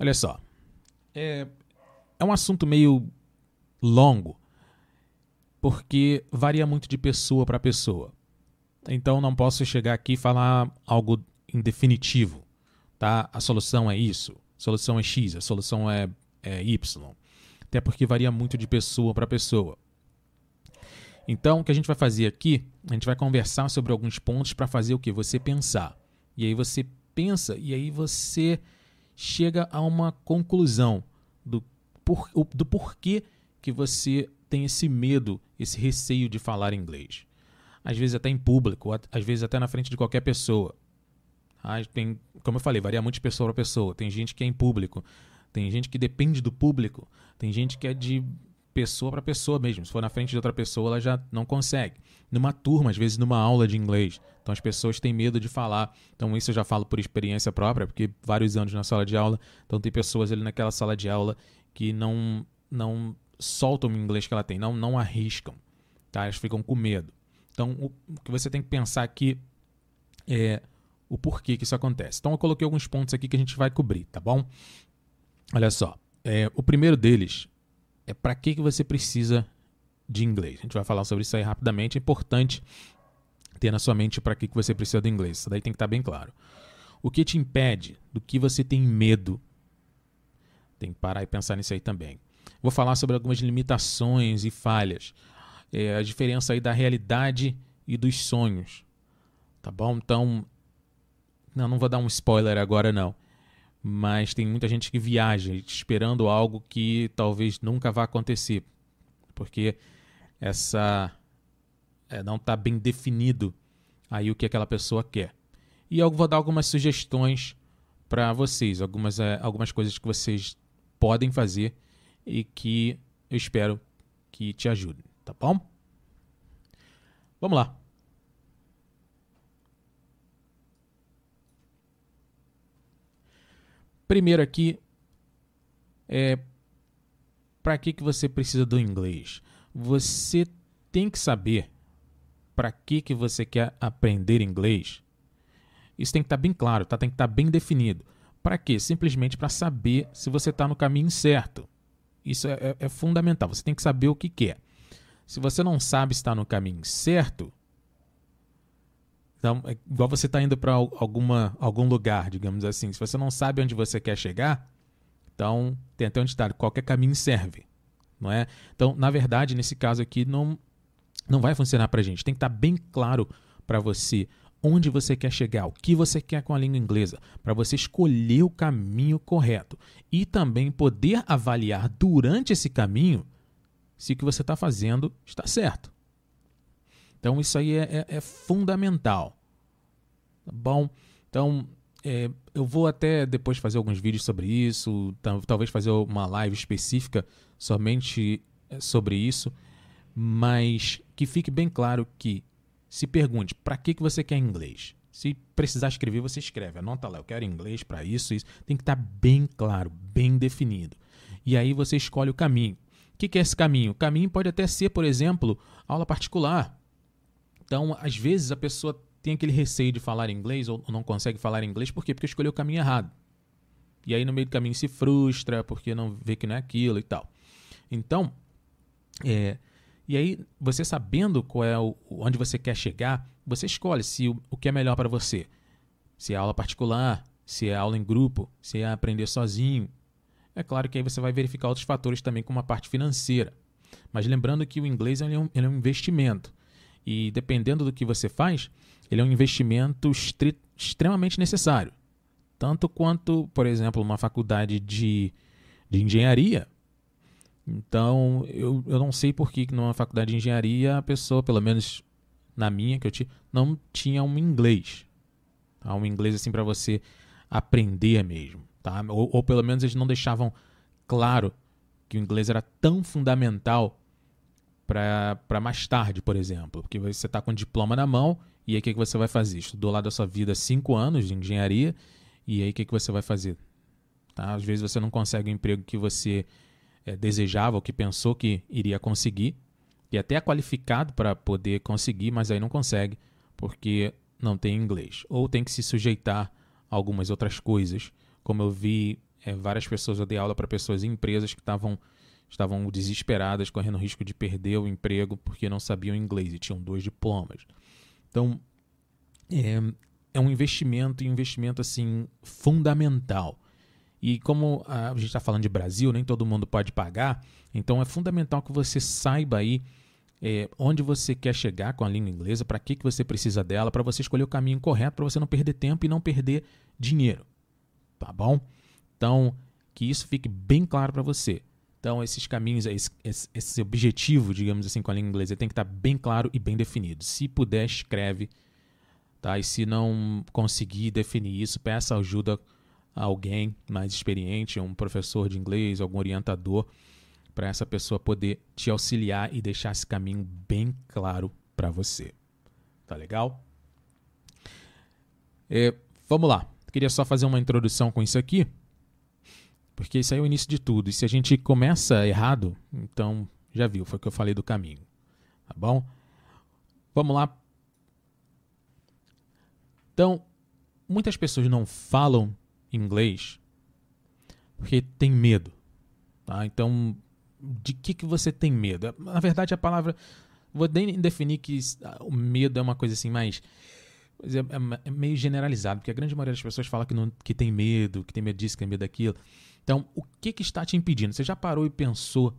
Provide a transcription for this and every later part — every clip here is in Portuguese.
Olha só. É, é um assunto meio longo, porque varia muito de pessoa para pessoa. Então não posso chegar aqui e falar algo em definitivo. Tá? A solução é isso, a solução é X, a solução é, é Y. Até porque varia muito de pessoa para pessoa. Então, o que a gente vai fazer aqui, a gente vai conversar sobre alguns pontos para fazer o que? Você pensar. E aí você pensa e aí você chega a uma conclusão do, por, do porquê que você tem esse medo, esse receio de falar inglês. Às vezes até em público, às vezes até na frente de qualquer pessoa. Ah, tem, como eu falei, varia muito de pessoa para pessoa. Tem gente que é em público, tem gente que depende do público, tem gente que é de pessoa para pessoa mesmo. Se for na frente de outra pessoa, ela já não consegue. Numa turma, às vezes numa aula de inglês. Então as pessoas têm medo de falar. Então isso eu já falo por experiência própria, porque vários anos na sala de aula. Então tem pessoas ali naquela sala de aula que não não soltam o inglês que ela tem, não não arriscam. Tá? Elas ficam com medo. Então o, o que você tem que pensar aqui é o porquê que isso acontece. Então eu coloquei alguns pontos aqui que a gente vai cobrir, tá bom? Olha só. É, o primeiro deles é para que, que você precisa de inglês. A gente vai falar sobre isso aí rapidamente. É importante ter na sua mente para que, que você precisa do inglês. Isso daí tem que estar tá bem claro. O que te impede, do que você tem medo, tem que parar e pensar nisso aí também. Vou falar sobre algumas limitações e falhas. É, a diferença aí da realidade e dos sonhos. Tá bom? Então, não, não vou dar um spoiler agora não mas tem muita gente que viaja esperando algo que talvez nunca vá acontecer, porque essa é, não está bem definido aí o que aquela pessoa quer. E eu vou dar algumas sugestões para vocês, algumas, é, algumas coisas que vocês podem fazer e que eu espero que te ajudem, tá bom? Vamos lá. Primeiro aqui, é, para que, que você precisa do inglês? Você tem que saber para que, que você quer aprender inglês. Isso tem que estar tá bem claro, tá? tem que estar tá bem definido. Para quê? Simplesmente para saber se você está no caminho certo. Isso é, é, é, fundamental. Você tem que saber o que quer. Se você não sabe se está no caminho certo, então, é igual você está indo para alguma algum lugar, digamos assim. Se você não sabe onde você quer chegar, então tem até um ditado: qualquer caminho serve, não é? Então, na verdade, nesse caso aqui não não vai funcionar para a gente. Tem que estar tá bem claro para você onde você quer chegar, o que você quer com a língua inglesa, para você escolher o caminho correto e também poder avaliar durante esse caminho se o que você está fazendo está certo. Então isso aí é, é, é fundamental. Tá bom? Então é, eu vou até depois fazer alguns vídeos sobre isso, talvez fazer uma live específica somente é, sobre isso, mas que fique bem claro que se pergunte para que, que você quer inglês. Se precisar escrever, você escreve. Anota lá, eu quero inglês para isso, isso. Tem que estar tá bem claro, bem definido. E aí você escolhe o caminho. O que, que é esse caminho? O caminho pode até ser, por exemplo, aula particular. Então, às vezes a pessoa tem aquele receio de falar inglês ou não consegue falar inglês, por quê? Porque escolheu o caminho errado. E aí no meio do caminho se frustra porque não vê que não é aquilo e tal. Então, é, e aí você sabendo qual é o, onde você quer chegar, você escolhe se o, o que é melhor para você. Se é aula particular, se é aula em grupo, se é aprender sozinho. É claro que aí você vai verificar outros fatores também como a parte financeira. Mas lembrando que o inglês é um, ele é um investimento. E dependendo do que você faz, ele é um investimento extremamente necessário. Tanto quanto, por exemplo, uma faculdade de, de engenharia. Então, eu, eu não sei por que numa faculdade de engenharia a pessoa, pelo menos na minha que eu tinha, não tinha um inglês. Tá? Um inglês assim para você aprender mesmo. Tá? Ou, ou pelo menos eles não deixavam claro que o inglês era tão fundamental para mais tarde, por exemplo. Porque você está com o diploma na mão e aí o que, que você vai fazer? Estudou lá da sua vida cinco anos de engenharia e aí o que, que você vai fazer? Tá? Às vezes você não consegue o emprego que você é, desejava ou que pensou que iria conseguir e até é qualificado para poder conseguir, mas aí não consegue porque não tem inglês. Ou tem que se sujeitar a algumas outras coisas, como eu vi é, várias pessoas, eu dei aula para pessoas em empresas que estavam estavam desesperadas, correndo risco de perder o emprego porque não sabiam inglês e tinham dois diplomas. Então, é, é um investimento, um investimento assim fundamental. E como a gente está falando de Brasil, nem todo mundo pode pagar, então é fundamental que você saiba aí é, onde você quer chegar com a língua inglesa, para que, que você precisa dela, para você escolher o caminho correto, para você não perder tempo e não perder dinheiro. Tá bom? Então, que isso fique bem claro para você. Então, esses caminhos, esse, esse, objetivo, digamos assim, com a língua inglesa, tem que estar bem claro e bem definido. Se puder, escreve. Tá? E se não conseguir definir isso, peça ajuda a alguém mais experiente, um professor de inglês, algum orientador, para essa pessoa poder te auxiliar e deixar esse caminho bem claro para você. Tá legal? É, vamos lá. Queria só fazer uma introdução com isso aqui porque isso aí é o início de tudo. E se a gente começa errado, então já viu, foi o que eu falei do caminho. Tá bom? Vamos lá. Então, muitas pessoas não falam inglês porque tem medo. Tá? Então, de que, que você tem medo? Na verdade, a palavra. Vou nem definir que o medo é uma coisa assim mais. É, é meio generalizado, porque a grande maioria das pessoas fala que, não, que tem medo, que tem medo disso, que tem medo daquilo. Então, o que, que está te impedindo? Você já parou e pensou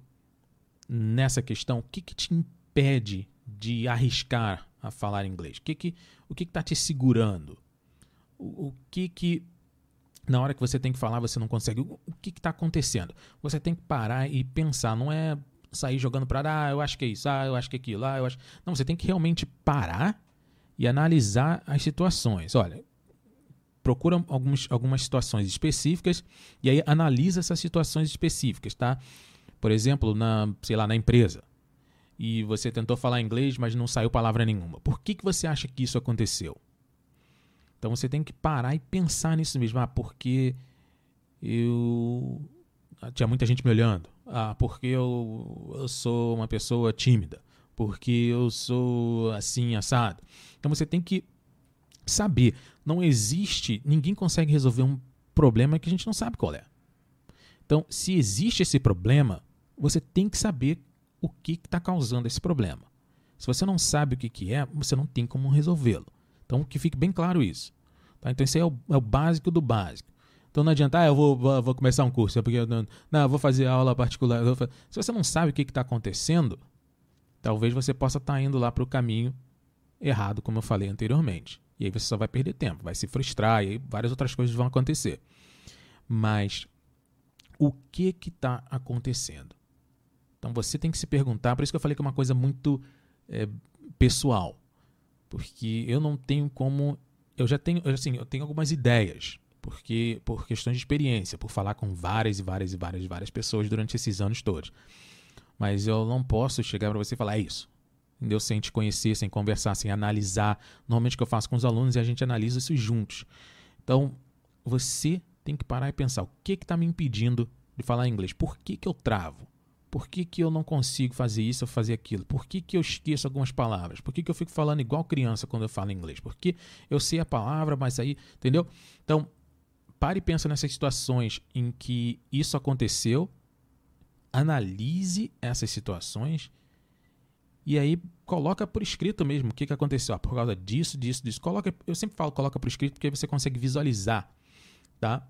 nessa questão? O que, que te impede de arriscar a falar inglês? O que que o que está te segurando? O, o, que que na hora que você tem que falar você não consegue? O, o que está acontecendo? Você tem que parar e pensar. Não é sair jogando para ah, eu acho que é isso, ah, eu acho que é aquilo, ah, eu acho. Não, você tem que realmente parar e analisar as situações. Olha, procura alguns, algumas situações específicas e aí analisa essas situações específicas, tá? Por exemplo, na, sei lá, na empresa. E você tentou falar inglês, mas não saiu palavra nenhuma. Por que, que você acha que isso aconteceu? Então você tem que parar e pensar nisso mesmo. Ah, porque eu. Ah, tinha muita gente me olhando. Ah, porque eu, eu sou uma pessoa tímida. Porque eu sou assim, assado. Então você tem que saber. Não existe, ninguém consegue resolver um problema que a gente não sabe qual é. Então, se existe esse problema, você tem que saber o que está causando esse problema. Se você não sabe o que, que é, você não tem como resolvê-lo. Então, que fique bem claro isso. Tá? Então, isso aí é o, é o, básico do básico. Então, não adianta, ah, eu vou, vou, vou começar um curso, é porque eu não, não, eu vou fazer aula particular. Se você não sabe o que está acontecendo, talvez você possa estar tá indo lá para o caminho errado, como eu falei anteriormente. E aí você só vai perder tempo, vai se frustrar e várias outras coisas vão acontecer. Mas o que que está acontecendo? Então você tem que se perguntar, por isso que eu falei que é uma coisa muito é, pessoal. Porque eu não tenho como. Eu já tenho, assim, eu tenho algumas ideias, porque por questões de experiência, por falar com várias e várias e várias várias pessoas durante esses anos todos. Mas eu não posso chegar para você e falar é isso entendeu? Sem te conhecer, sem conversar, sem analisar. Normalmente o que eu faço com os alunos é a gente analisa isso juntos. Então, você tem que parar e pensar: o que está me impedindo de falar inglês? Por que, que eu travo? Por que, que eu não consigo fazer isso ou fazer aquilo? Por que, que eu esqueço algumas palavras? Por que, que eu fico falando igual criança quando eu falo inglês? Porque eu sei a palavra, mas aí, entendeu? Então, pare e pensa nessas situações em que isso aconteceu, analise essas situações e aí coloca por escrito mesmo o que, que aconteceu. Ah, por causa disso, disso, disso. Coloca, eu sempre falo coloca por escrito porque você consegue visualizar, tá?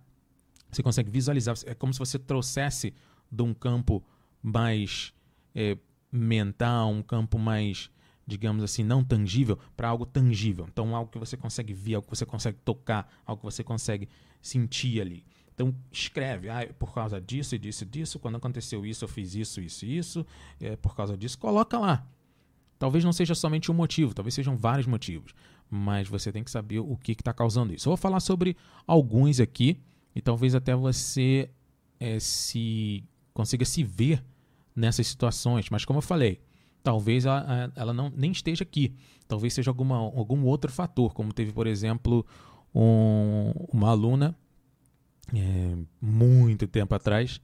Você consegue visualizar. É como se você trouxesse de um campo mais é, mental, um campo mais, digamos assim, não tangível, para algo tangível. Então, algo que você consegue ver, algo que você consegue tocar, algo que você consegue sentir ali. Então, escreve, ah, por causa disso e disso e disso, quando aconteceu isso, eu fiz isso, isso e isso, é, por causa disso, coloca lá. Talvez não seja somente um motivo, talvez sejam vários motivos, mas você tem que saber o que está causando isso. Eu vou falar sobre alguns aqui e talvez até você é, se consiga se ver nessas situações, mas como eu falei, talvez ela, ela não, nem esteja aqui. Talvez seja alguma, algum outro fator, como teve, por exemplo, um, uma aluna é, muito tempo atrás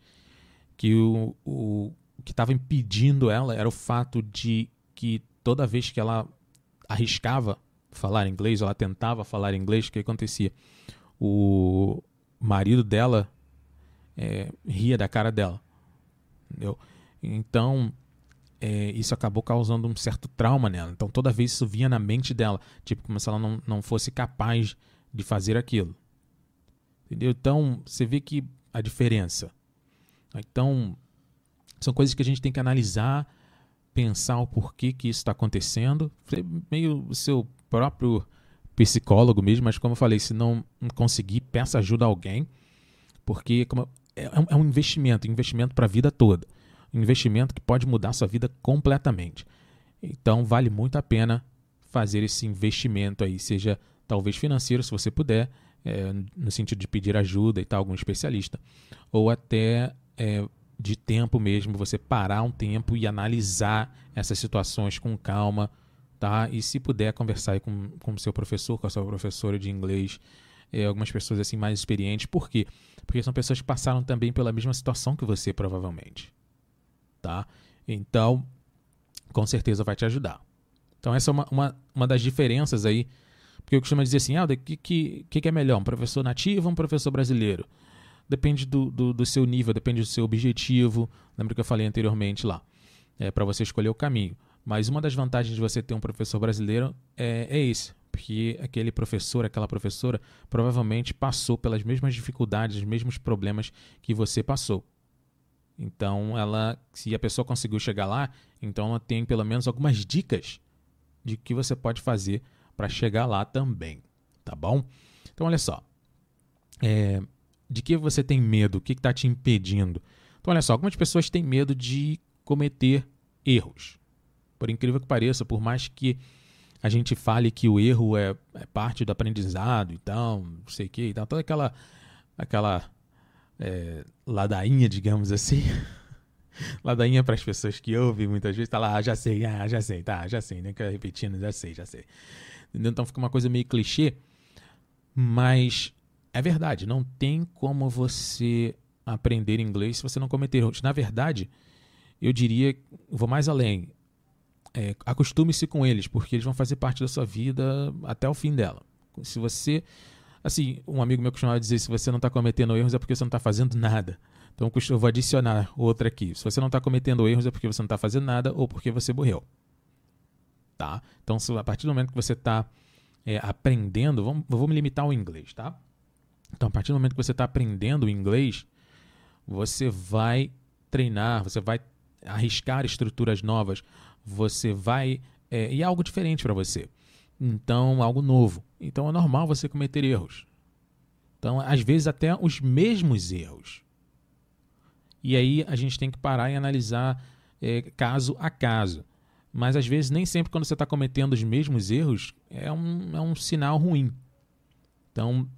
que o, o que estava impedindo ela era o fato de que toda vez que ela arriscava falar inglês, ela tentava falar inglês, o que acontecia? O marido dela é, ria da cara dela. Entendeu? Então, é, isso acabou causando um certo trauma nela. Então, toda vez isso vinha na mente dela, tipo, como se ela não, não fosse capaz de fazer aquilo. Entendeu? Então, você vê que a diferença. Então, são coisas que a gente tem que analisar, pensar o porquê que isso está acontecendo. Meio seu próprio psicólogo mesmo, mas como eu falei, se não conseguir, peça ajuda a alguém, porque como, é, é um investimento, investimento para a vida toda. Um investimento que pode mudar sua vida completamente. Então, vale muito a pena fazer esse investimento aí, seja talvez financeiro, se você puder, é, no sentido de pedir ajuda e tal, algum especialista, ou até é, de tempo mesmo, você parar um tempo e analisar essas situações com calma, tá? E se puder conversar com o seu professor, com a sua professora de inglês, é, algumas pessoas assim mais experientes. Por quê? Porque são pessoas que passaram também pela mesma situação que você, provavelmente, tá? Então, com certeza vai te ajudar. Então, essa é uma, uma, uma das diferenças aí, porque eu costumo dizer assim, ah, o que, que, que é melhor, um professor nativo ou um professor brasileiro? Depende do, do, do seu nível, depende do seu objetivo. Lembra que eu falei anteriormente lá? É, para você escolher o caminho. Mas uma das vantagens de você ter um professor brasileiro é, é esse, porque aquele professor, aquela professora, provavelmente passou pelas mesmas dificuldades, os mesmos problemas que você passou. Então, ela, se a pessoa conseguiu chegar lá, então ela tem pelo menos algumas dicas de que você pode fazer para chegar lá também, tá bom? Então, olha só, é, de que você tem medo? O que está te impedindo? Então, olha só, algumas pessoas têm medo de cometer erros. Por incrível que pareça, por mais que a gente fale que o erro é, é parte do aprendizado e tal, não sei o que, então toda aquela, aquela é, ladainha, digamos assim. ladainha para as pessoas que ouvem muitas vezes, tá lá, ah, já sei, ah, já sei, tá, já sei, né? Repetindo, já sei, já sei. Então fica uma coisa meio clichê, mas é verdade, não tem como você aprender inglês se você não cometer erros. Na verdade, eu diria, vou mais além, é, acostume-se com eles, porque eles vão fazer parte da sua vida até o fim dela. Se você. Assim, um amigo meu costumava dizer: se você não está cometendo erros é porque você não está fazendo nada. Então eu vou adicionar outra aqui. Se você não está cometendo erros é porque você não está fazendo nada ou porque você morreu. Tá? Então, a partir do momento que você está é, aprendendo, vamos, vou me limitar ao inglês, tá? Então, a partir do momento que você está aprendendo inglês, você vai treinar, você vai arriscar estruturas novas, você vai. É, e é algo diferente para você. Então, algo novo. Então, é normal você cometer erros. Então, às vezes, até os mesmos erros. E aí a gente tem que parar e analisar é, caso a caso. Mas às vezes, nem sempre quando você está cometendo os mesmos erros é um, é um sinal ruim. Então,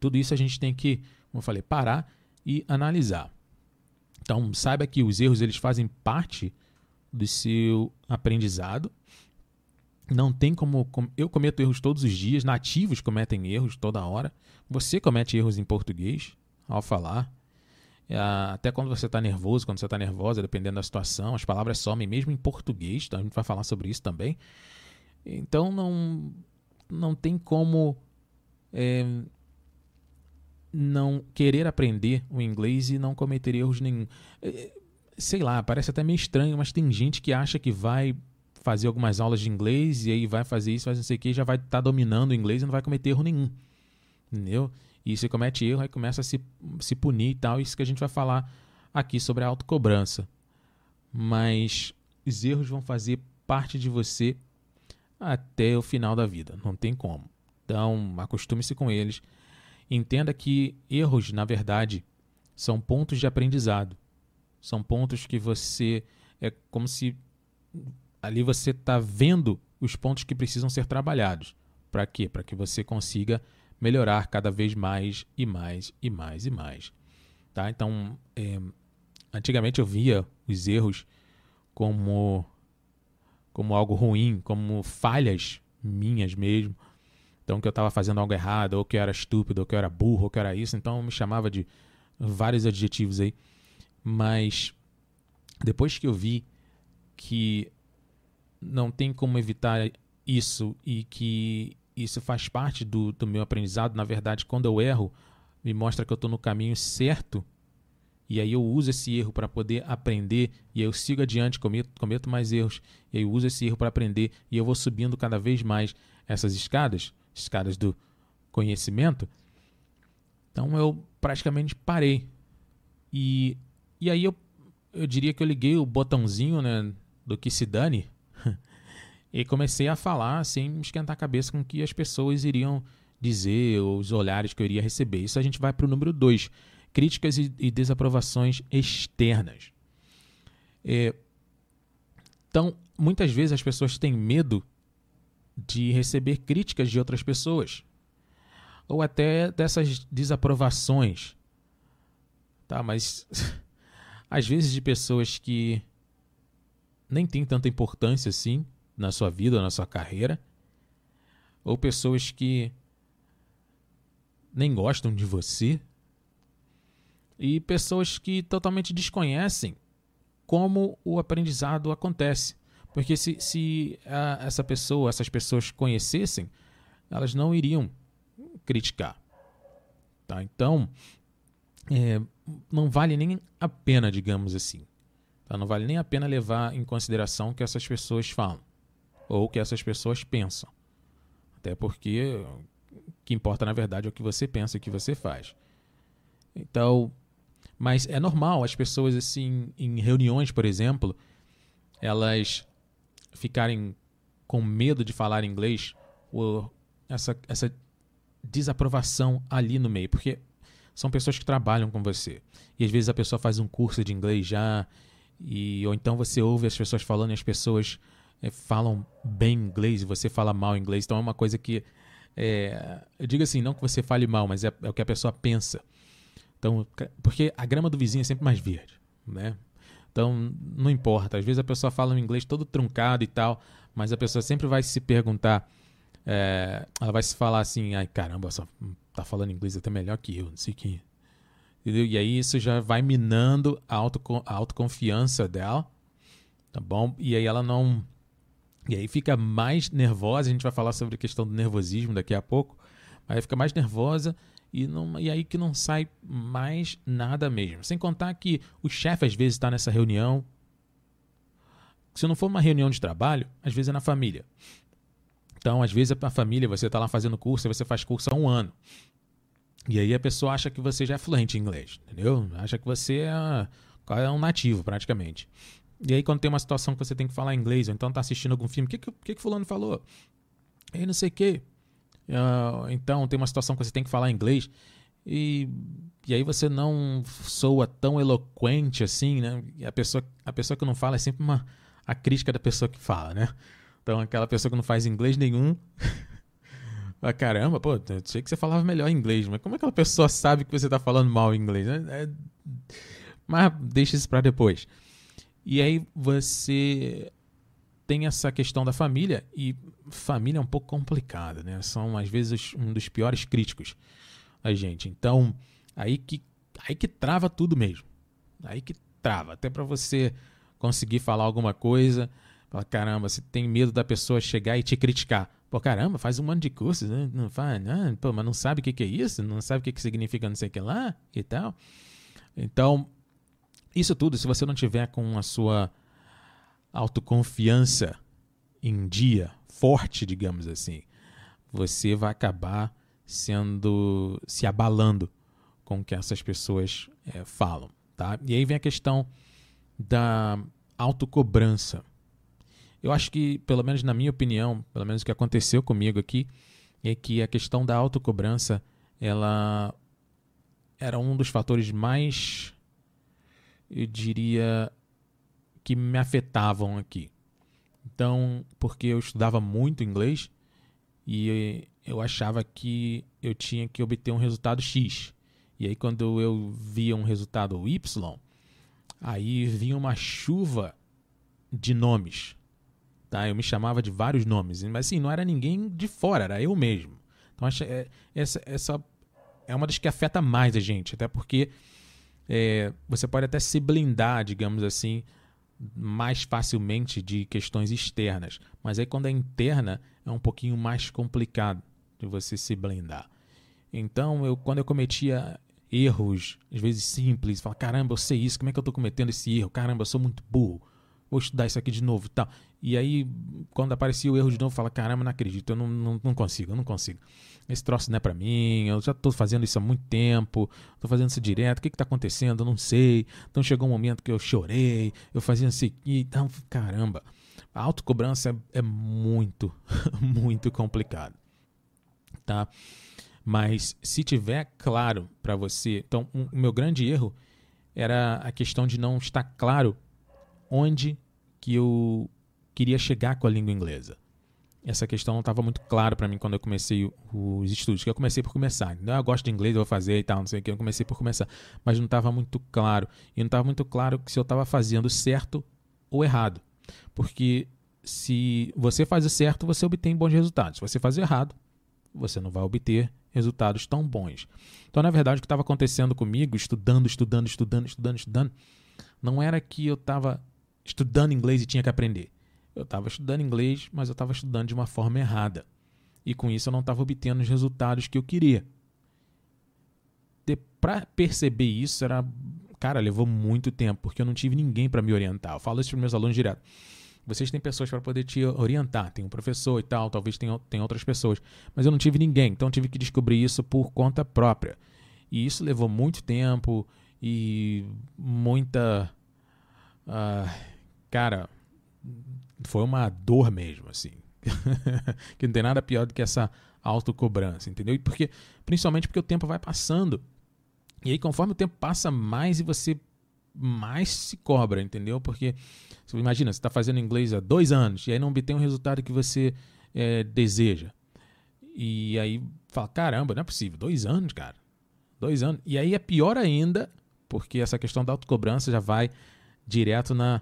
tudo isso a gente tem que, como eu falei, parar e analisar. Então, saiba que os erros eles fazem parte do seu aprendizado. Não tem como. Eu cometo erros todos os dias, nativos cometem erros toda hora. Você comete erros em português ao falar. É, até quando você está nervoso, quando você está nervosa, dependendo da situação, as palavras somem mesmo em português. Então a gente vai falar sobre isso também. Então não, não tem como é, não querer aprender o inglês e não cometer erros nenhum. É, sei lá, parece até meio estranho, mas tem gente que acha que vai fazer algumas aulas de inglês e aí vai fazer isso, faz não sei o que, já vai estar tá dominando o inglês e não vai cometer erro nenhum. Entendeu? E se comete erro, aí começa a se, se punir e tal. Isso que a gente vai falar aqui sobre a autocobrança. Mas os erros vão fazer parte de você até o final da vida. Não tem como. Então, acostume-se com eles. Entenda que erros, na verdade, são pontos de aprendizado. São pontos que você. É como se ali você está vendo os pontos que precisam ser trabalhados. Para quê? Para que você consiga melhorar cada vez mais e mais e mais e mais. Tá? Então, é, antigamente eu via os erros como, como algo ruim, como falhas minhas mesmo. Então, que eu estava fazendo algo errado, ou que eu era estúpido, ou que eu era burro, ou que eu era isso. Então, me chamava de vários adjetivos aí. Mas depois que eu vi que não tem como evitar isso e que isso faz parte do, do meu aprendizado, na verdade, quando eu erro, me mostra que eu estou no caminho certo, e aí eu uso esse erro para poder aprender, e aí eu sigo adiante, cometo, cometo mais erros, e aí eu uso esse erro para aprender, e eu vou subindo cada vez mais essas escadas, escadas do conhecimento. Então eu praticamente parei. E, e aí eu, eu diria que eu liguei o botãozinho né, do que se dane e comecei a falar sem esquentar a cabeça com o que as pessoas iriam dizer, os olhares que eu iria receber. Isso a gente vai para o número 2, críticas e, e, desaprovações externas. É, então, muitas vezes as pessoas têm medo de receber críticas de outras pessoas ou até dessas desaprovações. Tá, mas às vezes de pessoas que nem têm tanta importância assim na sua vida, na sua carreira, ou pessoas que nem gostam de você, e pessoas que totalmente desconhecem como o aprendizado acontece. Porque se, se a, essa pessoa, essas pessoas conhecessem, elas não iriam criticar. Tá? Então, é, não vale nem a pena, digamos assim. Tá? Não vale nem a pena levar em consideração o que essas pessoas falam ou o que essas pessoas pensam. Até porque o que importa, na verdade, é o que você pensa e o que você faz. Então, mas é normal as pessoas, assim, em reuniões, por exemplo, elas ficarem com medo de falar inglês essa, essa desaprovação ali no meio, porque são pessoas que trabalham com você. E às vezes a pessoa faz um curso de inglês já, e, ou então você ouve as pessoas falando e as pessoas é, falam bem inglês e você fala mal inglês. Então é uma coisa que. É, eu digo assim, não que você fale mal, mas é, é o que a pessoa pensa. Então, porque a grama do vizinho é sempre mais verde, né? Então, não importa. Às vezes a pessoa fala um inglês todo truncado e tal, mas a pessoa sempre vai se perguntar, é, ela vai se falar assim, ai caramba, só tá falando inglês até melhor que eu, não sei que. Entendeu? E aí isso já vai minando a, a autoconfiança dela, tá bom? E aí ela não. E aí fica mais nervosa, a gente vai falar sobre a questão do nervosismo daqui a pouco, mas fica mais nervosa e, não, e aí que não sai mais nada mesmo. Sem contar que o chefe às vezes está nessa reunião. Se não for uma reunião de trabalho, às vezes é na família. Então, às vezes é a família, você está lá fazendo curso, você faz curso há um ano. E aí a pessoa acha que você já é fluente em inglês, entendeu? Acha que você é, é um nativo, praticamente. E aí, quando tem uma situação que você tem que falar inglês, ou então está assistindo algum filme, o que, que, que fulano falou? E não sei o quê. Uh, então, tem uma situação que você tem que falar inglês e, e aí você não soa tão eloquente assim, né? E a pessoa, a pessoa que não fala é sempre uma, a crítica da pessoa que fala, né? Então, aquela pessoa que não faz inglês nenhum. ah, caramba, pô, eu sei que você falava melhor inglês, mas como é que aquela pessoa sabe que você está falando mal inglês? Né? É... Mas deixa isso para depois. E aí você tem essa questão da família, e família é um pouco complicada, né? São, às vezes, um dos piores críticos a gente. Então, aí que, aí que trava tudo mesmo. Aí que trava. Até para você conseguir falar alguma coisa, fala, caramba, você tem medo da pessoa chegar e te criticar. Pô, caramba, faz um monte de cursos, né? não faz, não, pô, mas não sabe o que, que é isso, não sabe o que, que significa não sei o que lá e tal. Então, isso tudo, se você não tiver com a sua autoconfiança em dia, forte, digamos assim, você vai acabar sendo se abalando com o que essas pessoas é, falam, tá? E aí vem a questão da autocobrança. Eu acho que, pelo menos na minha opinião, pelo menos o que aconteceu comigo aqui, é que a questão da autocobrança, ela era um dos fatores mais, eu diria, que me afetavam aqui. Então, porque eu estudava muito inglês e eu achava que eu tinha que obter um resultado X. E aí, quando eu via um resultado Y, aí vinha uma chuva de nomes. Tá? Eu me chamava de vários nomes, mas assim, não era ninguém de fora, era eu mesmo. Então, é, essa, essa é uma das que afeta mais a gente, até porque é, você pode até se blindar, digamos assim, mais facilmente de questões externas. Mas aí quando é interna é um pouquinho mais complicado de você se blindar. Então, eu, quando eu cometia erros, às vezes simples, fala, caramba, eu sei isso, como é que eu estou cometendo esse erro? Caramba, eu sou muito burro, vou estudar isso aqui de novo tal. E aí, quando aparecia o erro de novo, fala, caramba, não acredito, eu não, não, não consigo, eu não consigo. Esse troço não é para mim, eu já estou fazendo isso há muito tempo, estou fazendo isso direto, o que está acontecendo? Eu não sei. Então chegou um momento que eu chorei, eu fazia isso aqui, então, caramba. A autocobrança é, é muito, muito complicado. Tá? Mas se tiver claro para você, então um, o meu grande erro era a questão de não estar claro onde que eu queria chegar com a língua inglesa. Essa questão não estava muito clara para mim quando eu comecei os estudos. Que eu comecei por começar. Não, eu gosto de inglês, eu vou fazer e tal, não sei o que. Eu comecei por começar, mas não estava muito claro. E não estava muito claro se eu estava fazendo certo ou errado. Porque se você faz o certo, você obtém bons resultados. Se você faz o errado, você não vai obter resultados tão bons. Então, na verdade, o que estava acontecendo comigo, estudando, estudando, estudando, estudando, estudando, não era que eu estava estudando inglês e tinha que aprender. Eu estava estudando inglês, mas eu estava estudando de uma forma errada. E com isso eu não estava obtendo os resultados que eu queria. Para perceber isso, era. Cara, levou muito tempo, porque eu não tive ninguém para me orientar. Eu falo isso para meus alunos direto. Vocês têm pessoas para poder te orientar, tem um professor e tal, talvez tenha, tenha outras pessoas, mas eu não tive ninguém, então tive que descobrir isso por conta própria. E isso levou muito tempo e muita. Uh, cara, foi uma dor mesmo, assim. que não tem nada pior do que essa autocobrança, entendeu? E porque, principalmente porque o tempo vai passando. E aí, conforme o tempo passa mais e você mais se cobra, entendeu? Porque, você imagina, você está fazendo inglês há dois anos e aí não obtém o resultado que você é, deseja. E aí fala, caramba, não é possível, dois anos, cara. Dois anos. E aí é pior ainda, porque essa questão da autocobrança já vai direto na.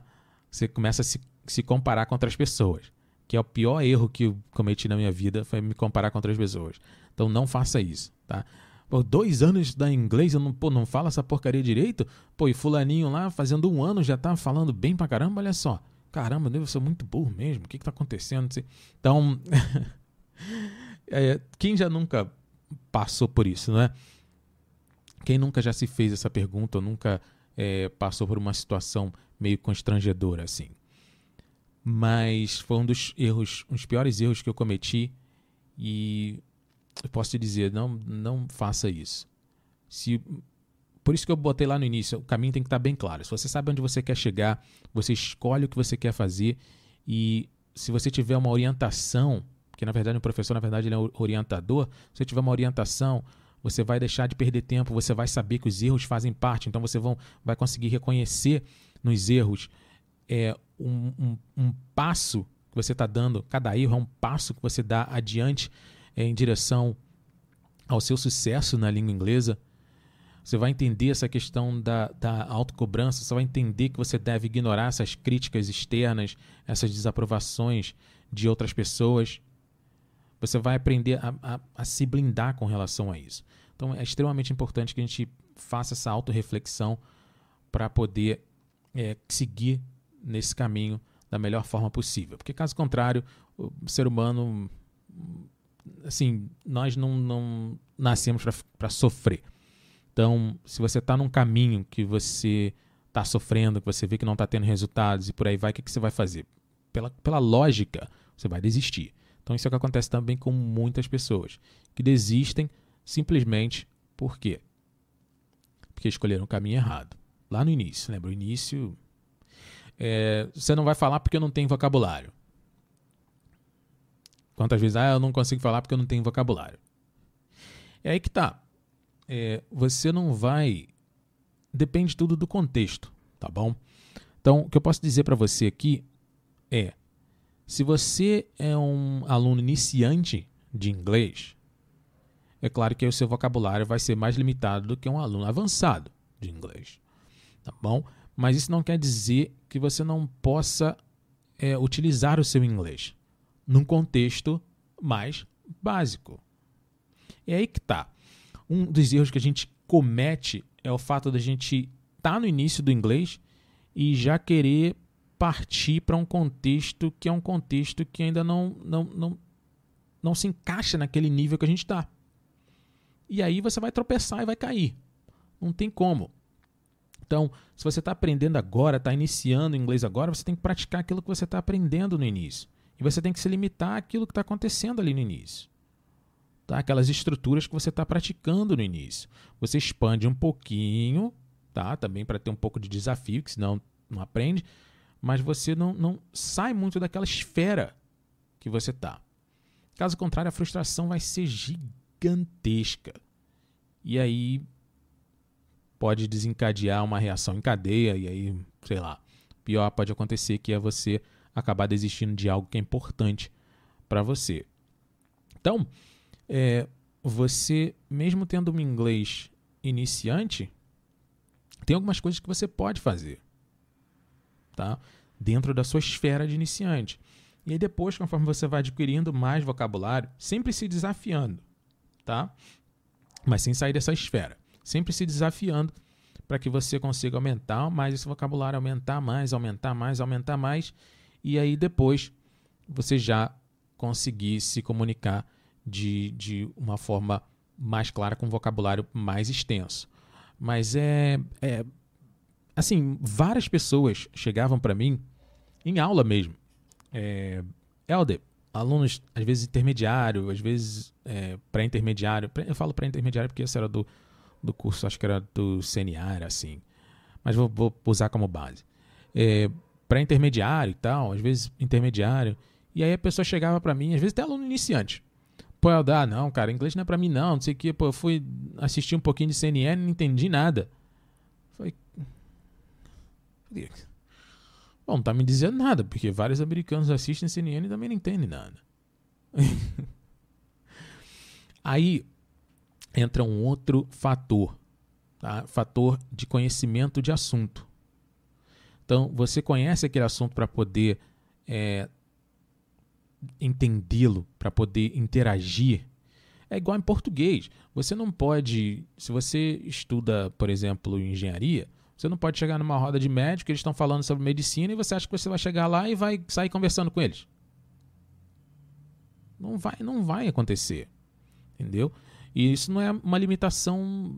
Você começa a se, se comparar com outras pessoas. Que é o pior erro que eu cometi na minha vida, foi me comparar com outras pessoas. Então não faça isso, tá? Pô, dois anos da inglês, eu não, pô, não falo essa porcaria direito? Pô, e fulaninho lá, fazendo um ano, já tá falando bem pra caramba, olha só. Caramba, eu sou muito burro mesmo, o que que tá acontecendo? Então, é, quem já nunca passou por isso, não é? Quem nunca já se fez essa pergunta, ou nunca é, passou por uma situação meio constrangedora assim. Mas foi um dos erros, um dos piores erros que eu cometi e eu posso te dizer, não, não faça isso. Se, por isso que eu botei lá no início, o caminho tem que estar bem claro. Se você sabe onde você quer chegar, você escolhe o que você quer fazer e se você tiver uma orientação, que na verdade o professor, na verdade, ele é orientador, se você tiver uma orientação, você vai deixar de perder tempo, você vai saber que os erros fazem parte, então você vão, vai conseguir reconhecer nos erros é, um, um, um passo que você está dando, cada erro é um passo que você dá adiante em direção ao seu sucesso na língua inglesa, você vai entender essa questão da, da autocobrança, você vai entender que você deve ignorar essas críticas externas, essas desaprovações de outras pessoas. Você vai aprender a, a, a se blindar com relação a isso. Então é extremamente importante que a gente faça essa autorreflexão para poder é, seguir nesse caminho da melhor forma possível. Porque caso contrário, o ser humano assim, nós não, não nascemos para sofrer. Então, se você está num caminho que você está sofrendo, que você vê que não está tendo resultados e por aí vai, o que, que você vai fazer? Pela, pela lógica, você vai desistir. Então, isso é o que acontece também com muitas pessoas que desistem simplesmente por quê? Porque escolheram o caminho errado. Lá no início, lembra? O início. É, você não vai falar porque não tem vocabulário. Quantas vezes, ah, eu não consigo falar porque eu não tenho vocabulário. É aí que tá. É, você não vai. Depende tudo do contexto, tá bom? Então, o que eu posso dizer para você aqui é: se você é um aluno iniciante de inglês, é claro que o seu vocabulário vai ser mais limitado do que um aluno avançado de inglês, tá bom? Mas isso não quer dizer que você não possa é, utilizar o seu inglês num contexto mais básico. É aí que tá. Um dos erros que a gente comete é o fato da gente estar tá no início do inglês e já querer partir para um contexto que é um contexto que ainda não, não, não, não se encaixa naquele nível que a gente está. E aí você vai tropeçar e vai cair. Não tem como. Então, se você está aprendendo agora, está iniciando inglês agora, você tem que praticar aquilo que você está aprendendo no início. E você tem que se limitar àquilo que está acontecendo ali no início. Tá? Aquelas estruturas que você está praticando no início. Você expande um pouquinho, tá? Também para ter um pouco de desafio, que senão não aprende. Mas você não, não sai muito daquela esfera que você está. Caso contrário, a frustração vai ser gigantesca. E aí pode desencadear uma reação em cadeia, e aí, sei lá, pior pode acontecer que é você acabar desistindo de algo que é importante para você. Então, é, você, mesmo tendo um inglês iniciante, tem algumas coisas que você pode fazer, tá? Dentro da sua esfera de iniciante. E aí depois, conforme você vai adquirindo mais vocabulário, sempre se desafiando, tá? Mas sem sair dessa esfera sempre se desafiando para que você consiga aumentar mais esse vocabulário, aumentar mais, aumentar mais, aumentar mais, e aí depois você já conseguir se comunicar de, de uma forma mais clara, com um vocabulário mais extenso. Mas é, é assim, várias pessoas chegavam para mim em aula mesmo. É, Helder, alunos às vezes intermediário, às vezes é, pré-intermediário. Eu falo pré-intermediário porque esse era do, do curso, acho que era do CNA, assim. Mas vou, vou usar como base. É, para intermediário e tal, às vezes intermediário. E aí a pessoa chegava para mim, às vezes até aluno iniciante. Pô, eu dá, não, cara, inglês não é para mim não, não sei o que. Pô, eu fui assistir um pouquinho de CNN não entendi nada. Falei. Bom, não tá me dizendo nada, porque vários americanos assistem CNN e também não entendem nada. aí entra um outro fator, tá? fator de conhecimento de assunto. Então, você conhece aquele assunto para poder é, entendê-lo, para poder interagir. É igual em português. Você não pode, se você estuda, por exemplo, engenharia, você não pode chegar numa roda de médico, eles estão falando sobre medicina e você acha que você vai chegar lá e vai sair conversando com eles. Não vai, não vai acontecer. Entendeu? E isso não é uma limitação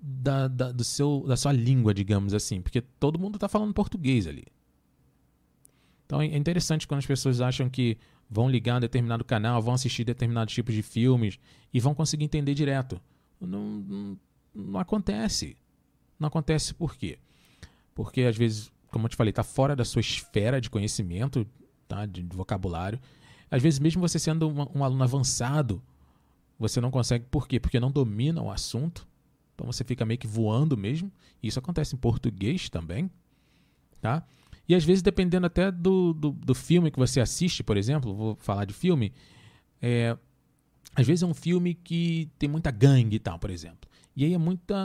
da, da, do seu, da sua língua, digamos assim, porque todo mundo está falando português ali. Então é interessante quando as pessoas acham que vão ligar um determinado canal, vão assistir determinados tipos de filmes e vão conseguir entender direto. Não, não, não acontece. Não acontece por quê? Porque às vezes, como eu te falei, está fora da sua esfera de conhecimento, tá? de, de vocabulário. Às vezes, mesmo você sendo um, um aluno avançado, você não consegue, por quê? Porque não domina o assunto. Então você fica meio que voando mesmo. Isso acontece em português também. Tá? E às vezes, dependendo até do, do, do filme que você assiste, por exemplo, vou falar de filme, é, às vezes é um filme que tem muita gangue e tal, por exemplo. E aí é muita.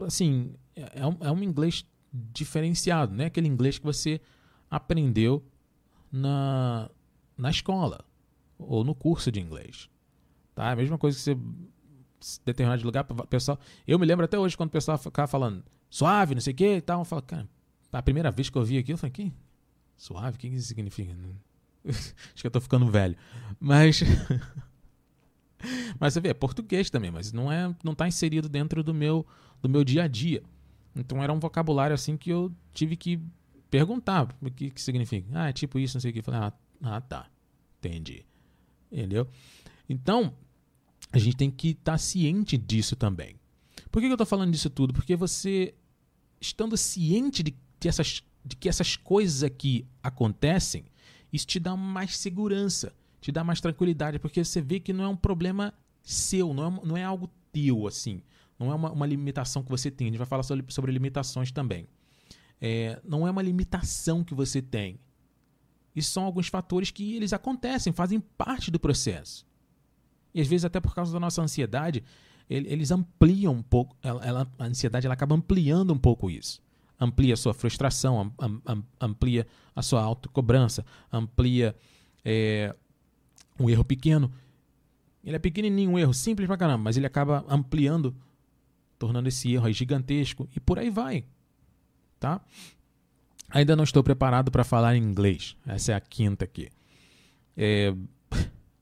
Assim, é um, é um inglês diferenciado, né? Aquele inglês que você aprendeu na, na escola ou no curso de inglês. Tá? A mesma coisa que você determinado de lugar, pessoal. Eu me lembro até hoje quando o pessoal ficava falando suave, não sei o que e tal. Eu falo, cara, a primeira vez que eu vi aquilo, eu falei, que suave, o que isso significa? Acho que eu tô ficando velho. Mas. mas você vê, é português também, mas não é, não tá inserido dentro do meu, do meu dia a dia. Então era um vocabulário assim que eu tive que perguntar o que, que significa. Ah, é tipo isso, não sei o que. Eu falei, ah, ah, tá. Entendi. Entendeu? Então, a gente tem que estar tá ciente disso também. Por que, que eu estou falando disso tudo? Porque você, estando ciente de que, essas, de que essas coisas aqui acontecem, isso te dá mais segurança, te dá mais tranquilidade, porque você vê que não é um problema seu, não é, não é algo teu, assim. Não é uma, uma limitação que você tem. A gente vai falar sobre, sobre limitações também. É, não é uma limitação que você tem. Isso são alguns fatores que eles acontecem, fazem parte do processo. E às vezes até por causa da nossa ansiedade, eles ampliam um pouco, ela, ela, a ansiedade ela acaba ampliando um pouco isso. Amplia a sua frustração, amplia a sua autocobrança, amplia é, um erro pequeno. Ele é pequenininho, um erro simples pra caramba, mas ele acaba ampliando, tornando esse erro gigantesco e por aí vai. Tá? Ainda não estou preparado para falar em inglês. Essa é a quinta aqui. É,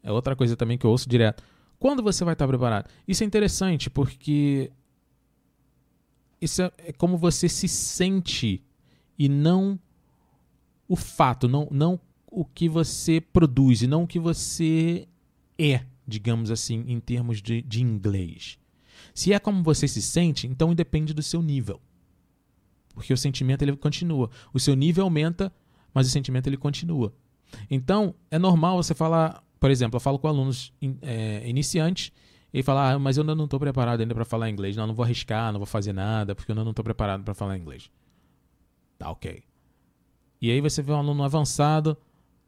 é outra coisa também que eu ouço direto. Quando você vai estar preparado? Isso é interessante porque isso é, é como você se sente e não o fato, não, não o que você produz e não o que você é, digamos assim, em termos de, de inglês. Se é como você se sente, então depende do seu nível. Porque o sentimento ele continua. O seu nível aumenta, mas o sentimento ele continua. Então, é normal você falar, por exemplo, eu falo com alunos é, iniciantes e falar, ah, mas eu ainda não estou preparado ainda para falar inglês. Não, não vou arriscar, não vou fazer nada, porque eu ainda não estou preparado para falar inglês. Tá ok. E aí você vê um aluno avançado,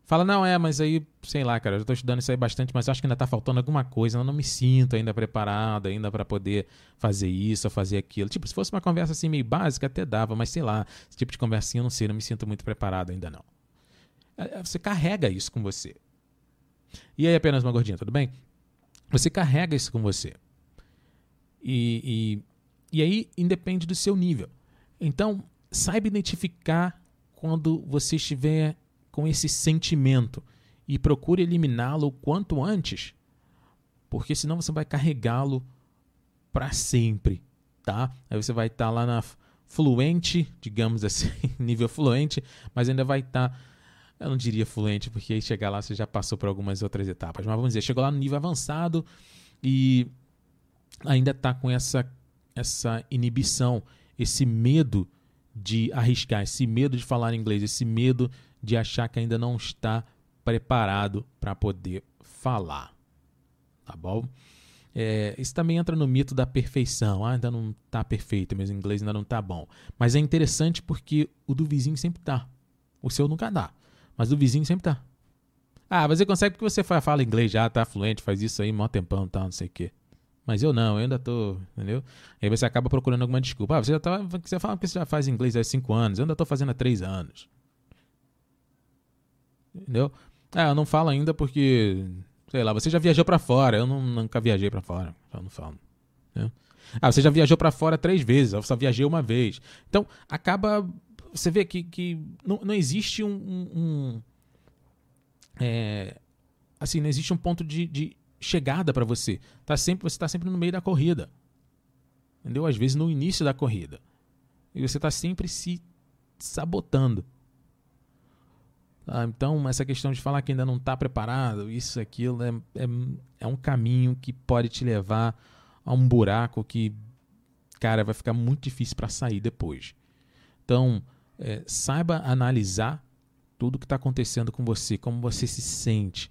fala, não, é, mas aí, sei lá, cara, eu estou estudando isso aí bastante, mas acho que ainda está faltando alguma coisa, eu não me sinto ainda preparado ainda para poder fazer isso ou fazer aquilo. Tipo, se fosse uma conversa assim meio básica, até dava, mas sei lá, esse tipo de conversinha eu não sei, não me sinto muito preparado ainda não. É, é, você carrega isso com você. E aí, apenas uma gordinha, tudo bem? Você carrega isso com você. E, e, e aí independe do seu nível. Então, saiba identificar quando você estiver com esse sentimento e procure eliminá-lo o quanto antes, porque senão você vai carregá-lo para sempre, tá? Aí você vai estar tá lá na fluente, digamos assim, nível fluente, mas ainda vai estar tá eu não diria fluente, porque chegar lá você já passou por algumas outras etapas. Mas vamos dizer, chegou lá no nível avançado e ainda está com essa, essa inibição, esse medo de arriscar, esse medo de falar inglês, esse medo de achar que ainda não está preparado para poder falar. Tá bom? É, isso também entra no mito da perfeição. Ah, ainda não está perfeito, meu inglês ainda não está bom. Mas é interessante porque o do vizinho sempre está. O seu nunca dá. Mas o vizinho sempre tá. Ah, você consegue porque você fala inglês já, tá fluente, faz isso aí mó tempão tal, não sei o quê. Mas eu não, eu ainda tô, entendeu? Aí você acaba procurando alguma desculpa. Ah, você já tá, você fala que você já faz inglês há cinco anos, eu ainda tô fazendo há três anos. Entendeu? Ah, eu não falo ainda porque, sei lá, você já viajou para fora, eu não, nunca viajei para fora, eu não falo. Entendeu? Ah, você já viajou para fora três vezes, eu só viajei uma vez. Então, acaba você vê que, que não, não existe um. um, um é, assim, não existe um ponto de, de chegada para você. Tá sempre, você está sempre no meio da corrida. Entendeu? Às vezes no início da corrida. E você está sempre se sabotando. Tá? Então, essa questão de falar que ainda não está preparado, isso, aquilo, é, é, é um caminho que pode te levar a um buraco que, cara, vai ficar muito difícil para sair depois. Então, é, saiba analisar tudo que está acontecendo com você, como você se sente.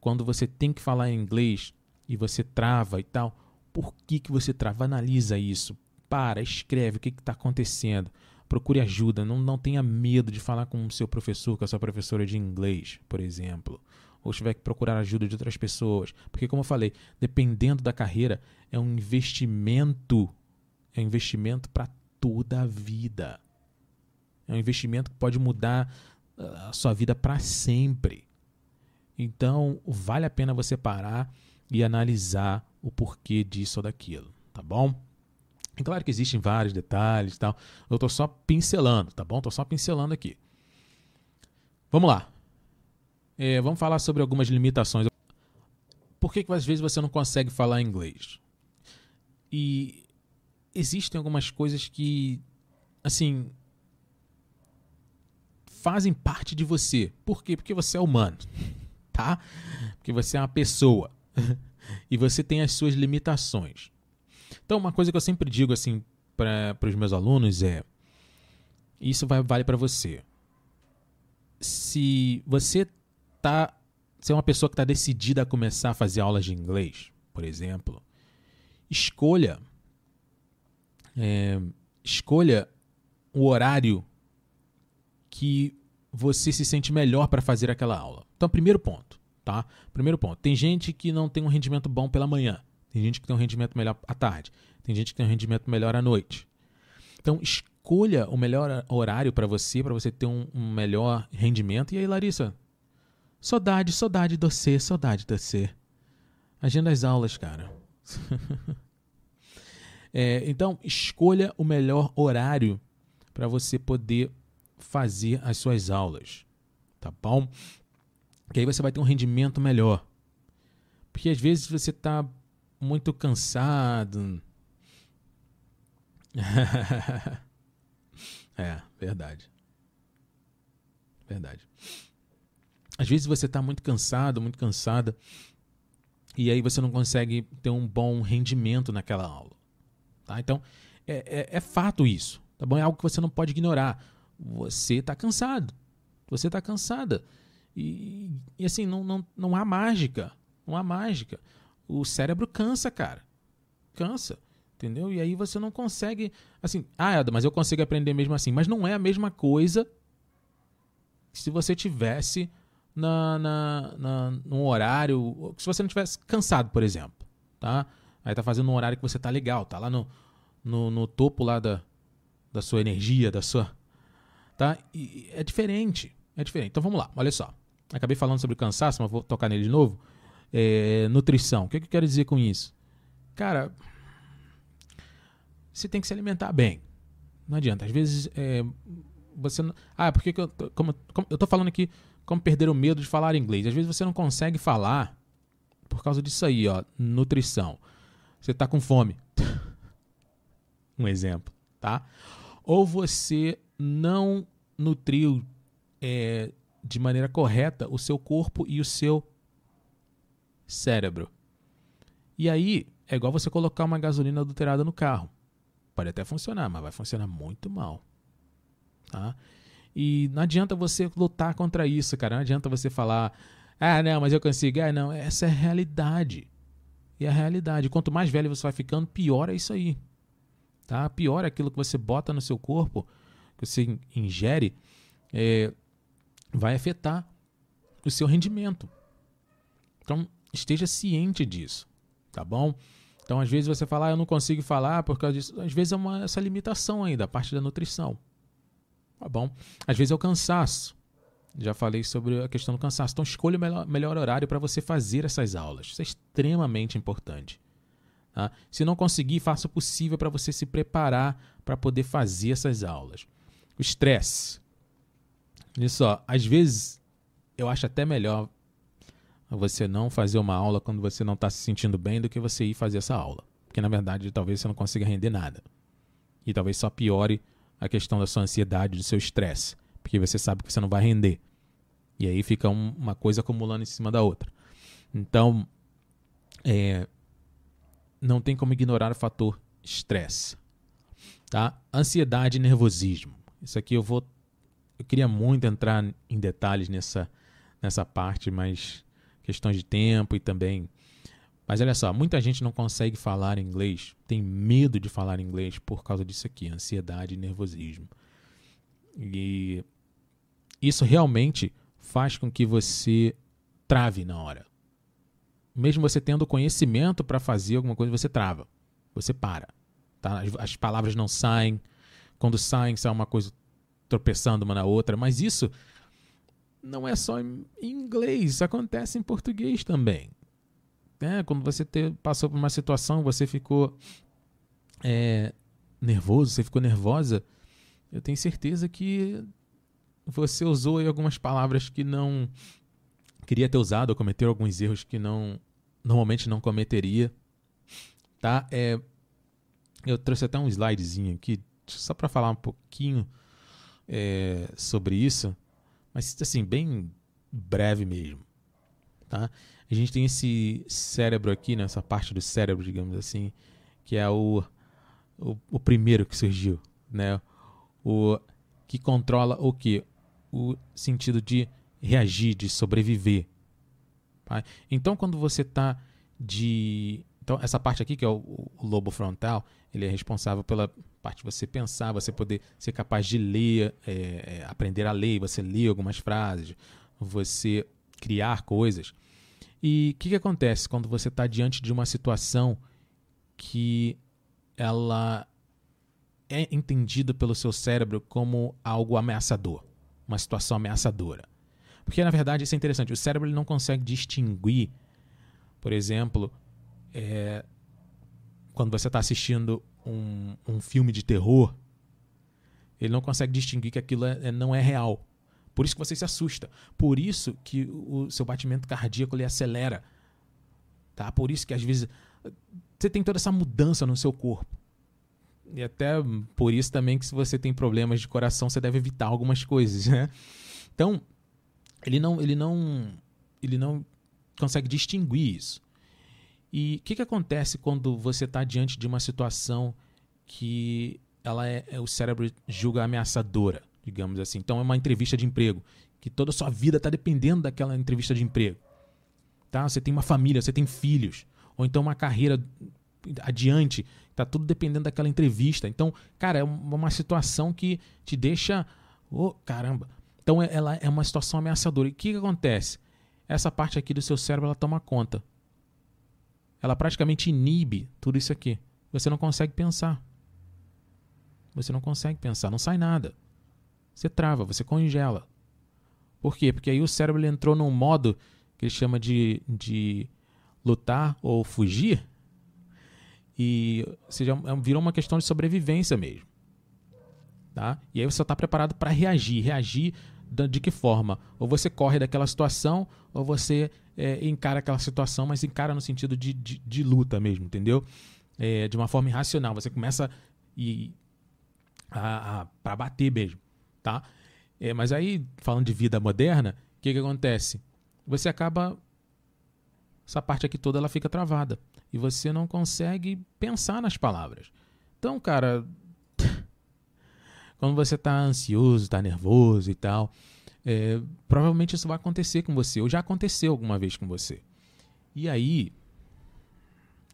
Quando você tem que falar inglês e você trava e tal, por que, que você trava? Analisa isso. Para, escreve o que está acontecendo. Procure ajuda. Não, não tenha medo de falar com o seu professor, com a sua professora de inglês, por exemplo. Ou tiver que procurar ajuda de outras pessoas. Porque, como eu falei, dependendo da carreira, é um investimento. É um investimento para toda a vida. É um investimento que pode mudar ah, a sua vida para sempre. Então, vale a pena você parar e analisar o porquê disso ou daquilo, tá bom? É claro que existem vários detalhes e tal. Eu estou só pincelando, tá bom? Estou só pincelando aqui. Vamos lá. É, vamos falar sobre algumas limitações. Por que, que às vezes você não consegue falar inglês? E existem algumas coisas que, assim, fazem parte de você. Por quê? Porque você é humano, tá? Porque você é uma pessoa e você tem as suas limitações. Então, uma coisa que eu sempre digo assim para os meus alunos é: isso vai, vale para você. Se você tá, se é uma pessoa que está decidida a começar a fazer aulas de inglês, por exemplo, escolha é, escolha o horário que você se sente melhor para fazer aquela aula. Então, primeiro ponto, tá? Primeiro ponto. Tem gente que não tem um rendimento bom pela manhã. Tem gente que tem um rendimento melhor à tarde. Tem gente que tem um rendimento melhor à noite. Então, escolha o melhor horário para você, para você ter um, um, melhor rendimento. E aí, Larissa? Saudade, saudade de você, saudade de você. Agenda as aulas, cara. é, então, escolha o melhor horário para você poder fazer as suas aulas, tá bom? Que aí você vai ter um rendimento melhor. Porque às vezes você está muito cansado, é, verdade. Verdade. Às vezes você está muito cansado, muito cansada, e aí você não consegue ter um bom rendimento naquela aula. Tá? Então, é, é, é fato isso. Tá bom? É algo que você não pode ignorar. Você está cansado. Você está cansada. E, e, assim, não, não, não há mágica. Não há mágica. O cérebro cansa, cara. Cansa. Entendeu? E aí você não consegue. Assim, ah, Eda, mas eu consigo aprender mesmo assim. Mas não é a mesma coisa se você tivesse na, na, na, num horário. Se você não tivesse cansado, por exemplo. Tá? Aí tá fazendo um horário que você tá legal, tá lá no, no, no topo lá da, da sua energia, da sua. Tá? E é diferente. É diferente. Então vamos lá, olha só. Acabei falando sobre cansaço, mas vou tocar nele de novo. É, nutrição. O que, que eu quero dizer com isso? Cara, você tem que se alimentar bem. Não adianta. Às vezes é, você não. Ah, porque que eu, como, como, eu tô falando aqui como perder o medo de falar inglês. Às vezes você não consegue falar por causa disso aí, ó. Nutrição. Você tá com fome. um exemplo, tá? Ou você não nutriu é, de maneira correta o seu corpo e o seu cérebro. E aí é igual você colocar uma gasolina adulterada no carro. Pode até funcionar, mas vai funcionar muito mal. Tá? E não adianta você lutar contra isso, cara. Não adianta você falar, ah, não, mas eu consigo. Ah, não, essa é a realidade. E a realidade. Quanto mais velho você vai ficando, pior é isso aí. Tá? Pior é aquilo que você bota no seu corpo, que você ingere, é, vai afetar o seu rendimento. Então, esteja ciente disso, tá bom? Então, às vezes você fala, ah, eu não consigo falar por causa disso. Às vezes é uma, essa limitação aí da parte da nutrição. Tá bom? Às vezes é o cansaço. Já falei sobre a questão do cansaço. Então, escolha o melhor, melhor horário para você fazer essas aulas. Isso é extremamente importante. Tá? Se não conseguir, faça o possível para você se preparar para poder fazer essas aulas. O estresse. Olha só, às vezes eu acho até melhor você não fazer uma aula quando você não está se sentindo bem do que você ir fazer essa aula. Porque na verdade talvez você não consiga render nada. E talvez só piore a questão da sua ansiedade, do seu estresse. Porque você sabe que você não vai render. E aí fica um, uma coisa acumulando em cima da outra. Então, é, não tem como ignorar o fator estresse. Tá? Ansiedade e nervosismo. Isso aqui eu vou. Eu queria muito entrar em detalhes nessa, nessa parte, mas questões de tempo e também. Mas olha só, muita gente não consegue falar inglês, tem medo de falar inglês por causa disso aqui, ansiedade e nervosismo. E isso realmente faz com que você trave na hora. Mesmo você tendo conhecimento para fazer alguma coisa, você trava. Você para. Tá? As, as palavras não saem. Quando saem, sai uma coisa tropeçando uma na outra. Mas isso não é só em inglês, isso acontece em português também. É, quando você passou por uma situação, você ficou é, nervoso, você ficou nervosa, eu tenho certeza que você usou algumas palavras que não queria ter usado ou cometeu alguns erros que não normalmente não cometeria, tá? É, eu trouxe até um slidezinho aqui só para falar um pouquinho é, sobre isso, mas assim bem breve mesmo, tá? A gente tem esse cérebro aqui, né, parte do cérebro, digamos assim, que é o, o, o primeiro que surgiu, né? O que controla o que? O sentido de reagir, de sobreviver. Tá? Então, quando você está de. Então, essa parte aqui, que é o, o, lobo frontal, ele é responsável pela parte você pensar, você poder ser capaz de ler, é, é, aprender a ler, você ler algumas frases, você criar coisas. E o que, que acontece quando você está diante de uma situação que ela é entendida pelo seu cérebro como algo ameaçador, uma situação ameaçadora? Porque na verdade isso é interessante. O cérebro ele não consegue distinguir, por exemplo, é, quando você está assistindo um, um filme de terror, ele não consegue distinguir que aquilo é, é não é real. Por isso que você se assusta. Por isso que o seu batimento cardíaco ele acelera. Tá? Por isso que às vezes você tem toda essa mudança no seu corpo. e até por isso também que se você tem problemas de coração, você deve evitar algumas coisas, né? Então, ele não, ele não, ele não consegue distinguir isso. E o que, que acontece quando você está diante de uma situação que ela é, é, o cérebro julga ameaçadora, digamos assim. Então é uma entrevista de emprego, que toda a sua vida está dependendo daquela entrevista de emprego. Tá? Você tem uma família, você tem filhos, ou então uma carreira adiante, tá tudo dependendo daquela entrevista. Então, cara, é uma situação que te deixa, oh, caramba. Então é, ela é uma situação ameaçadora. E o que, que acontece? Essa parte aqui do seu cérebro ela toma conta. Ela praticamente inibe tudo isso aqui. Você não consegue pensar. Você não consegue pensar, não sai nada. Você trava, você congela. Por quê? Porque aí o cérebro entrou num modo que ele chama de, de lutar ou fugir. E seja, é virou uma questão de sobrevivência mesmo. Tá? E aí você está preparado para reagir. Reagir de que forma? Ou você corre daquela situação, ou você é, encara aquela situação, mas encara no sentido de, de, de luta mesmo, entendeu? É, de uma forma irracional. Você começa e, a, a para bater mesmo, tá? É, mas aí, falando de vida moderna, o que, que acontece? Você acaba. Essa parte aqui toda ela fica travada. E você não consegue pensar nas palavras. Então, cara, quando você está ansioso, está nervoso e tal, é, provavelmente isso vai acontecer com você, ou já aconteceu alguma vez com você. E aí,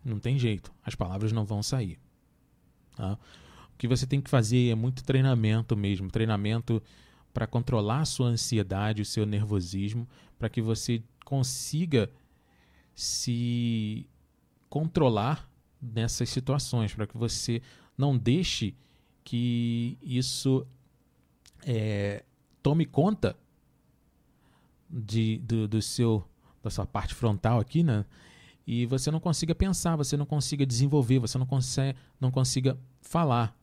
não tem jeito, as palavras não vão sair. Tá? O que você tem que fazer é muito treinamento mesmo treinamento para controlar a sua ansiedade, o seu nervosismo, para que você consiga se controlar nessas situações, para que você não deixe que isso é, tome conta de, do, do seu da sua parte frontal aqui, né? E você não consiga pensar, você não consiga desenvolver, você não, consegue, não consiga falar.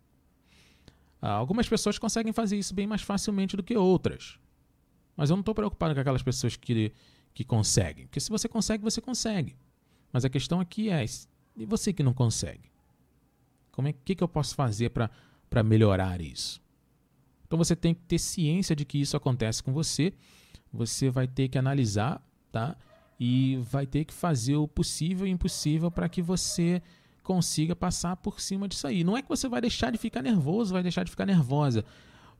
Ah, algumas pessoas conseguem fazer isso bem mais facilmente do que outras. Mas eu não estou preocupado com aquelas pessoas que, que conseguem. Porque se você consegue, você consegue. Mas a questão aqui é: e você que não consegue? Como é que, que eu posso fazer para melhorar isso? Então você tem que ter ciência de que isso acontece com você. Você vai ter que analisar, tá? E vai ter que fazer o possível e impossível para que você consiga passar por cima disso aí. Não é que você vai deixar de ficar nervoso, vai deixar de ficar nervosa,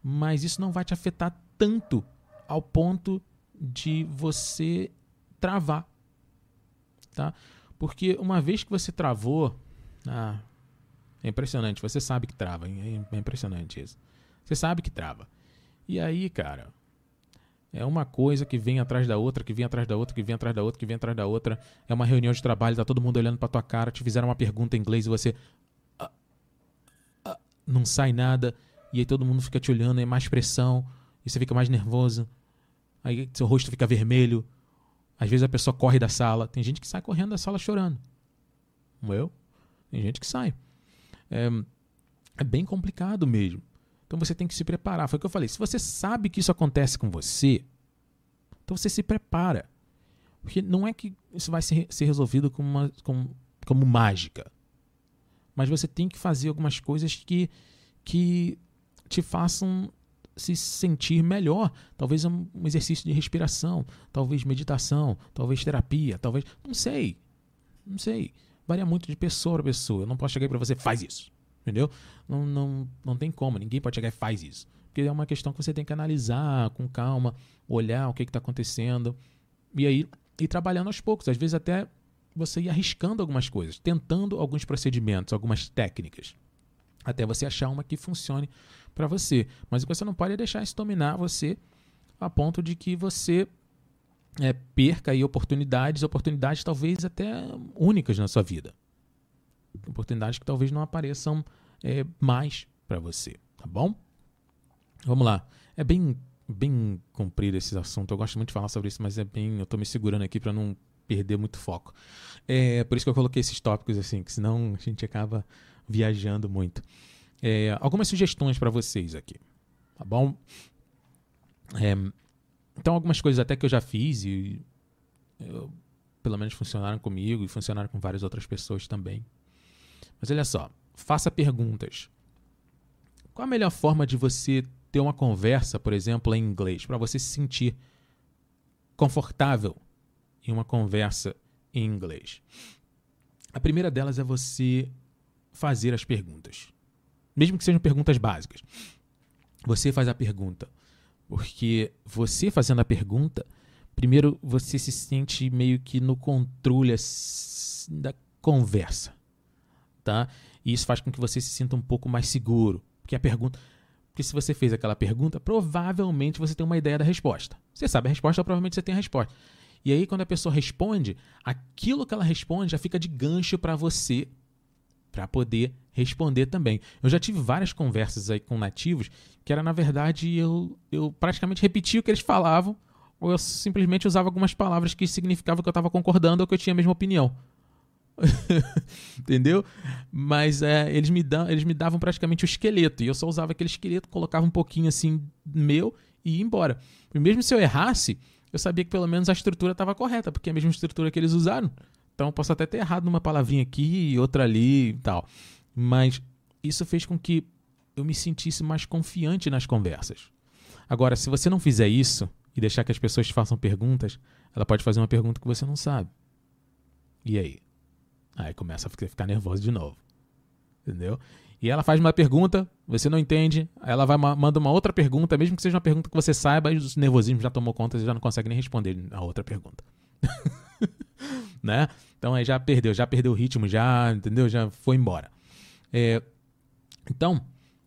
mas isso não vai te afetar tanto ao ponto de você travar, tá? Porque uma vez que você travou, ah, é impressionante, você sabe que trava, é impressionante isso. Você sabe que trava. E aí, cara, é uma coisa que vem atrás da outra, que vem atrás da outra, que vem atrás da outra, que vem atrás da outra. É uma reunião de trabalho, tá todo mundo olhando pra tua cara, te fizeram uma pergunta em inglês e você. Ah, ah, não sai nada. E aí todo mundo fica te olhando, é mais pressão, e você fica mais nervoso. Aí seu rosto fica vermelho. Às vezes a pessoa corre da sala. Tem gente que sai correndo da sala chorando. Como eu. Tem gente que sai. É, é bem complicado mesmo. Então você tem que se preparar. Foi o que eu falei. Se você sabe que isso acontece com você, então você se prepara. Porque não é que isso vai ser, ser resolvido como, uma, como, como mágica. Mas você tem que fazer algumas coisas que, que te façam se sentir melhor. Talvez um exercício de respiração, talvez meditação, talvez terapia, talvez. Não sei. Não sei. Varia muito de pessoa para pessoa. Eu não posso chegar para você, faz isso. Entendeu? Não, não, não tem como, ninguém pode chegar e faz isso. Porque é uma questão que você tem que analisar com calma, olhar o que está acontecendo. E aí ir trabalhando aos poucos. Às vezes até você ir arriscando algumas coisas, tentando alguns procedimentos, algumas técnicas. Até você achar uma que funcione para você. Mas você não pode deixar isso dominar você a ponto de que você é, perca aí oportunidades, oportunidades talvez até únicas na sua vida oportunidades que talvez não apareçam é, mais para você, tá bom? Vamos lá. É bem bem comprido esse assunto. Eu gosto muito de falar sobre isso, mas é bem. Eu estou me segurando aqui para não perder muito foco. É por isso que eu coloquei esses tópicos assim, que senão a gente acaba viajando muito. É, algumas sugestões para vocês aqui, tá bom? É, então, algumas coisas até que eu já fiz e eu, pelo menos funcionaram comigo e funcionaram com várias outras pessoas também. Mas olha só, faça perguntas Qual a melhor forma de você ter uma conversa, por exemplo, em inglês, para você se sentir confortável em uma conversa em inglês? A primeira delas é você fazer as perguntas. Mesmo que sejam perguntas básicas. Você faz a pergunta. Porque você fazendo a pergunta, primeiro você se sente meio que no controle da conversa. Tá? E isso faz com que você se sinta um pouco mais seguro. Porque a pergunta. Porque se você fez aquela pergunta, provavelmente você tem uma ideia da resposta. Você sabe a resposta, provavelmente você tem a resposta. E aí, quando a pessoa responde, aquilo que ela responde já fica de gancho para você para poder responder também. Eu já tive várias conversas aí com nativos que era, na verdade, eu, eu praticamente repetia o que eles falavam, ou eu simplesmente usava algumas palavras que significavam que eu estava concordando ou que eu tinha a mesma opinião. Entendeu? Mas é, eles, me dão, eles me davam praticamente o esqueleto, e eu só usava aquele esqueleto, colocava um pouquinho assim meu e ia embora. E mesmo se eu errasse, eu sabia que pelo menos a estrutura estava correta, porque é a mesma estrutura que eles usaram. Então eu posso até ter errado numa palavrinha aqui e outra ali e tal. Mas isso fez com que eu me sentisse mais confiante nas conversas. Agora, se você não fizer isso e deixar que as pessoas te façam perguntas, ela pode fazer uma pergunta que você não sabe. E aí? Aí começa a ficar nervoso de novo. Entendeu? E ela faz uma pergunta, você não entende, ela vai manda uma outra pergunta, mesmo que seja uma pergunta que você saiba, e o nervosismo já tomou conta, você já não consegue nem responder a outra pergunta. né? Então aí já perdeu, já perdeu o ritmo, já, entendeu? Já foi embora. É, então,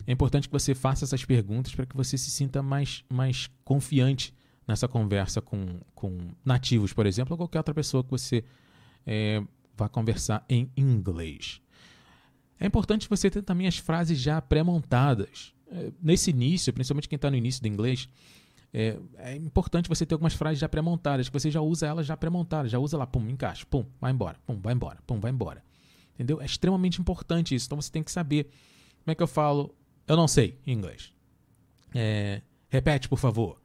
é importante que você faça essas perguntas para que você se sinta mais, mais confiante nessa conversa com, com nativos, por exemplo, ou qualquer outra pessoa que você é, vá conversar em inglês. É importante você ter também as frases já pré-montadas. É, nesse início, principalmente quem está no início do inglês, é, é, importante você ter algumas frases já pré-montadas, que você já usa elas já pré-montadas, já usa lá, pum, encaixa, pum, vai embora, pum, vai embora, pum, vai embora. Entendeu? É extremamente importante isso. Então você tem que saber como é que eu falo. Eu não sei em inglês. É, repete, por favor.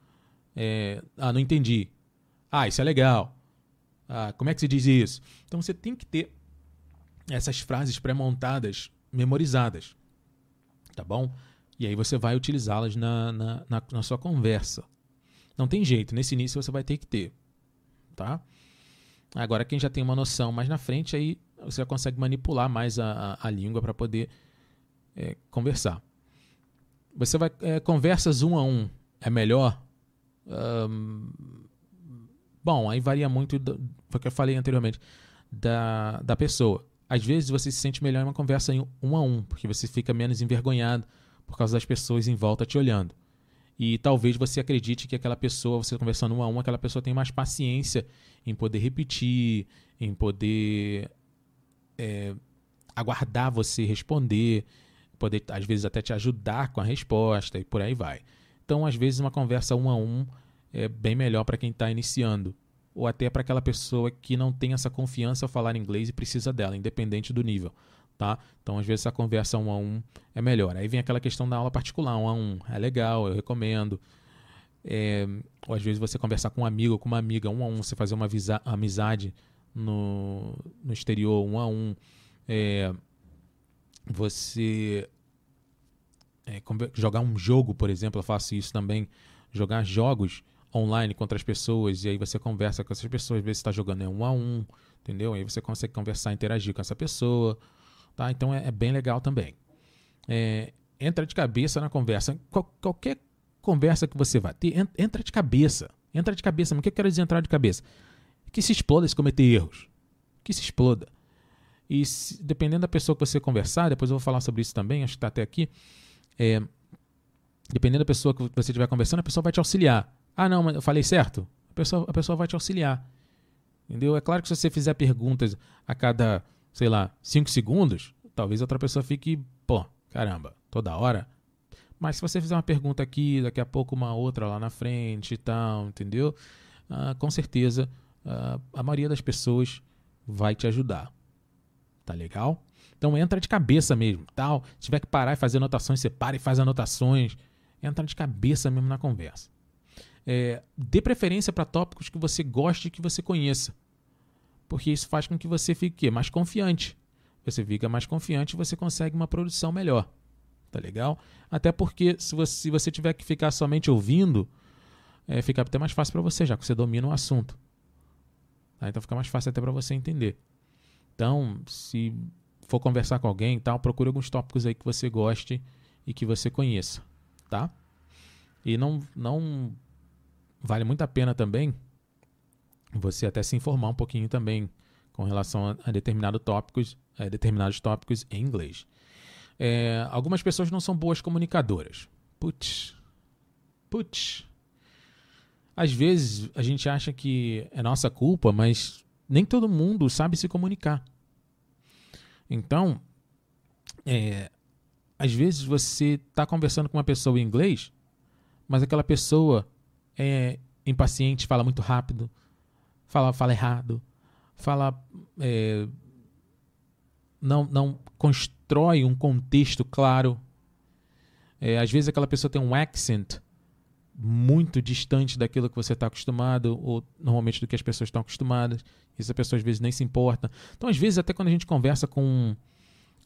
É, ah, não entendi. Ah, isso é legal. Ah, como é que se diz isso? Então você tem que ter essas frases pré-montadas, memorizadas. Tá bom? E aí você vai utilizá-las na, na, na, na, sua conversa. Não tem jeito, nesse início você vai ter que ter. Tá? Agora, quem já tem uma noção mais na frente, aí você já consegue manipular mais a, a, a língua para poder é, conversar. Você vai. É, conversas um a um é melhor? Um, bom, aí varia muito do, do que eu falei anteriormente da, da pessoa. Às vezes você se sente melhor em uma conversa em um a um, porque você fica menos envergonhado por causa das pessoas em volta te olhando. E talvez você acredite que aquela pessoa, você conversando um a um, aquela pessoa tem mais paciência em poder repetir, em poder é, aguardar você responder, poder às vezes até te ajudar com a resposta e por aí vai. Então, às vezes, uma conversa um a um é bem melhor para quem está iniciando ou até para aquela pessoa que não tem essa confiança ao falar inglês e precisa dela, independente do nível. Tá? Então, às vezes, essa conversa um a um é melhor. Aí vem aquela questão da aula particular, um a um. É legal, eu recomendo. É, ou às vezes você conversar com um amigo ou com uma amiga, um a um, você fazer uma amizade no, no exterior, um a um. É, você é, jogar um jogo, por exemplo, eu faço isso também. Jogar jogos online com outras pessoas, e aí você conversa com essas pessoas, vê se está jogando é um a um, entendeu? Aí você consegue conversar, interagir com essa pessoa, tá? Então é, é bem legal também. É, entra de cabeça na conversa. Qual, qualquer conversa que você vai ter, entra de cabeça. Entra de cabeça. Mas o que eu quero dizer entrar de cabeça? Que se exploda se cometer erros. Que se exploda. E se, dependendo da pessoa que você conversar, depois eu vou falar sobre isso também, acho que está até aqui. É, dependendo da pessoa que você estiver conversando, a pessoa vai te auxiliar. Ah, não, mas eu falei certo? A pessoa, a pessoa vai te auxiliar. Entendeu? É claro que se você fizer perguntas a cada, sei lá, cinco segundos, talvez outra pessoa fique, pô, caramba, toda hora. Mas se você fizer uma pergunta aqui, daqui a pouco uma outra lá na frente e tal, entendeu? Ah, com certeza ah, a maioria das pessoas vai te ajudar. Tá legal? Então entra de cabeça mesmo, tal. Se tiver que parar e fazer anotações, você para e faz anotações. Entra de cabeça mesmo na conversa. É, dê preferência para tópicos que você goste e que você conheça. Porque isso faz com que você fique mais confiante. Você fica mais confiante e você consegue uma produção melhor. Tá legal? Até porque se você, se você tiver que ficar somente ouvindo, é, fica até mais fácil para você, já que você domina o assunto. Tá? Então fica mais fácil até para você entender. Então, se for conversar com alguém, tal, procure alguns tópicos aí que você goste e que você conheça, tá? E não, não vale muito a pena também você até se informar um pouquinho também com relação a, a determinados tópicos, a determinados tópicos em inglês. É, algumas pessoas não são boas comunicadoras. Putz, putz. Às vezes a gente acha que é nossa culpa, mas nem todo mundo sabe se comunicar. Então, é, às vezes você está conversando com uma pessoa em inglês, mas aquela pessoa é impaciente, fala muito rápido, fala, fala errado, fala. É, não, não constrói um contexto claro. É, às vezes aquela pessoa tem um accent muito distante daquilo que você está acostumado, ou normalmente do que as pessoas estão acostumadas. Isso a pessoa às vezes nem se importa. Então, às vezes, até quando a gente conversa com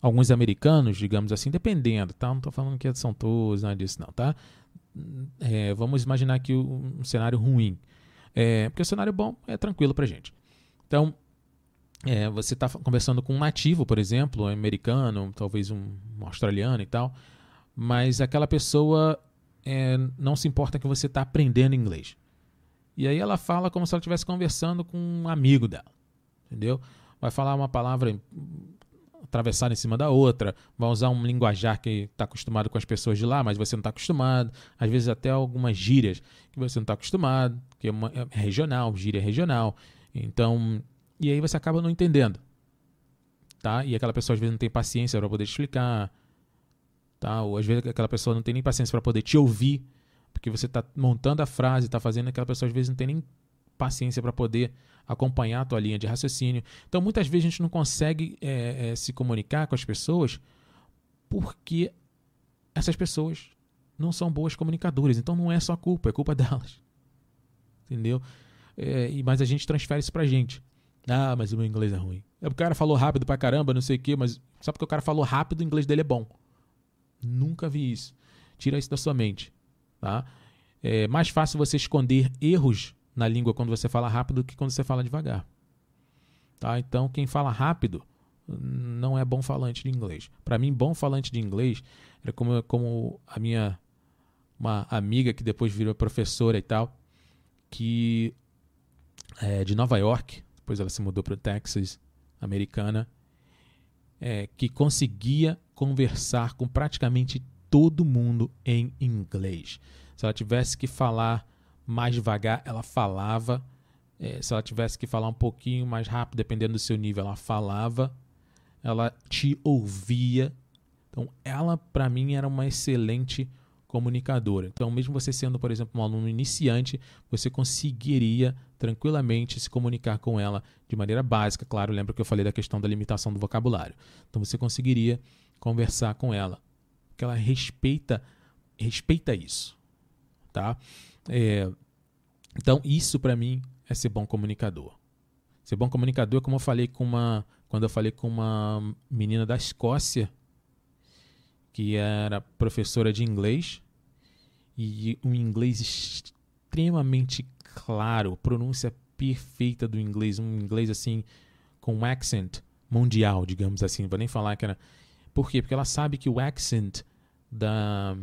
alguns americanos, digamos assim, dependendo, tá? Não estou falando que são todos, nada disso, não, tá? É, vamos imaginar aqui um cenário ruim. É, porque o cenário bom é tranquilo pra gente. Então, é, você está conversando com um nativo, por exemplo, um americano, talvez um, um australiano e tal, mas aquela pessoa é, não se importa que você está aprendendo inglês. E aí ela fala como se ela estivesse conversando com um amigo dela, entendeu? Vai falar uma palavra atravessada em cima da outra, vai usar um linguajar que está acostumado com as pessoas de lá, mas você não está acostumado. Às vezes até algumas gírias que você não está acostumado, que é, uma, é regional, gíria regional. Então, e aí você acaba não entendendo, tá? E aquela pessoa às vezes não tem paciência para poder explicar, tá? Ou às vezes aquela pessoa não tem nem paciência para poder te ouvir, porque você está montando a frase, está fazendo, aquela pessoa às vezes não tem nem paciência para poder acompanhar a tua linha de raciocínio. Então, muitas vezes a gente não consegue é, é, se comunicar com as pessoas porque essas pessoas não são boas comunicadoras. Então, não é só culpa, é culpa delas. Entendeu? É, mas a gente transfere isso pra gente. Ah, mas o meu inglês é ruim. É o cara falou rápido pra caramba, não sei o quê, mas só porque o cara falou rápido, o inglês dele é bom. Nunca vi isso. Tira isso da sua mente. Tá? É mais fácil você esconder erros na língua quando você fala rápido do que quando você fala devagar. Tá? Então, quem fala rápido não é bom falante de inglês. Para mim, bom falante de inglês era como, como a minha uma amiga que depois virou professora e tal, que é de Nova York, depois ela se mudou para o Texas, americana, é, que conseguia conversar com praticamente todo mundo em inglês. Se ela tivesse que falar mais devagar, ela falava. É, se ela tivesse que falar um pouquinho mais rápido, dependendo do seu nível, ela falava. Ela te ouvia. Então, ela, para mim, era uma excelente comunicadora. Então, mesmo você sendo, por exemplo, um aluno iniciante, você conseguiria tranquilamente se comunicar com ela de maneira básica. Claro, lembra que eu falei da questão da limitação do vocabulário. Então, você conseguiria conversar com ela, porque ela respeita respeita isso, tá? É, então, isso para mim é ser bom comunicador. Ser bom comunicador, como eu falei com uma. Quando eu falei com uma menina da Escócia, que era professora de inglês, e um inglês extremamente claro, pronúncia perfeita do inglês, um inglês assim, com um accent mundial, digamos assim. Não vou nem falar que era. Por quê? Porque ela sabe que o accent da,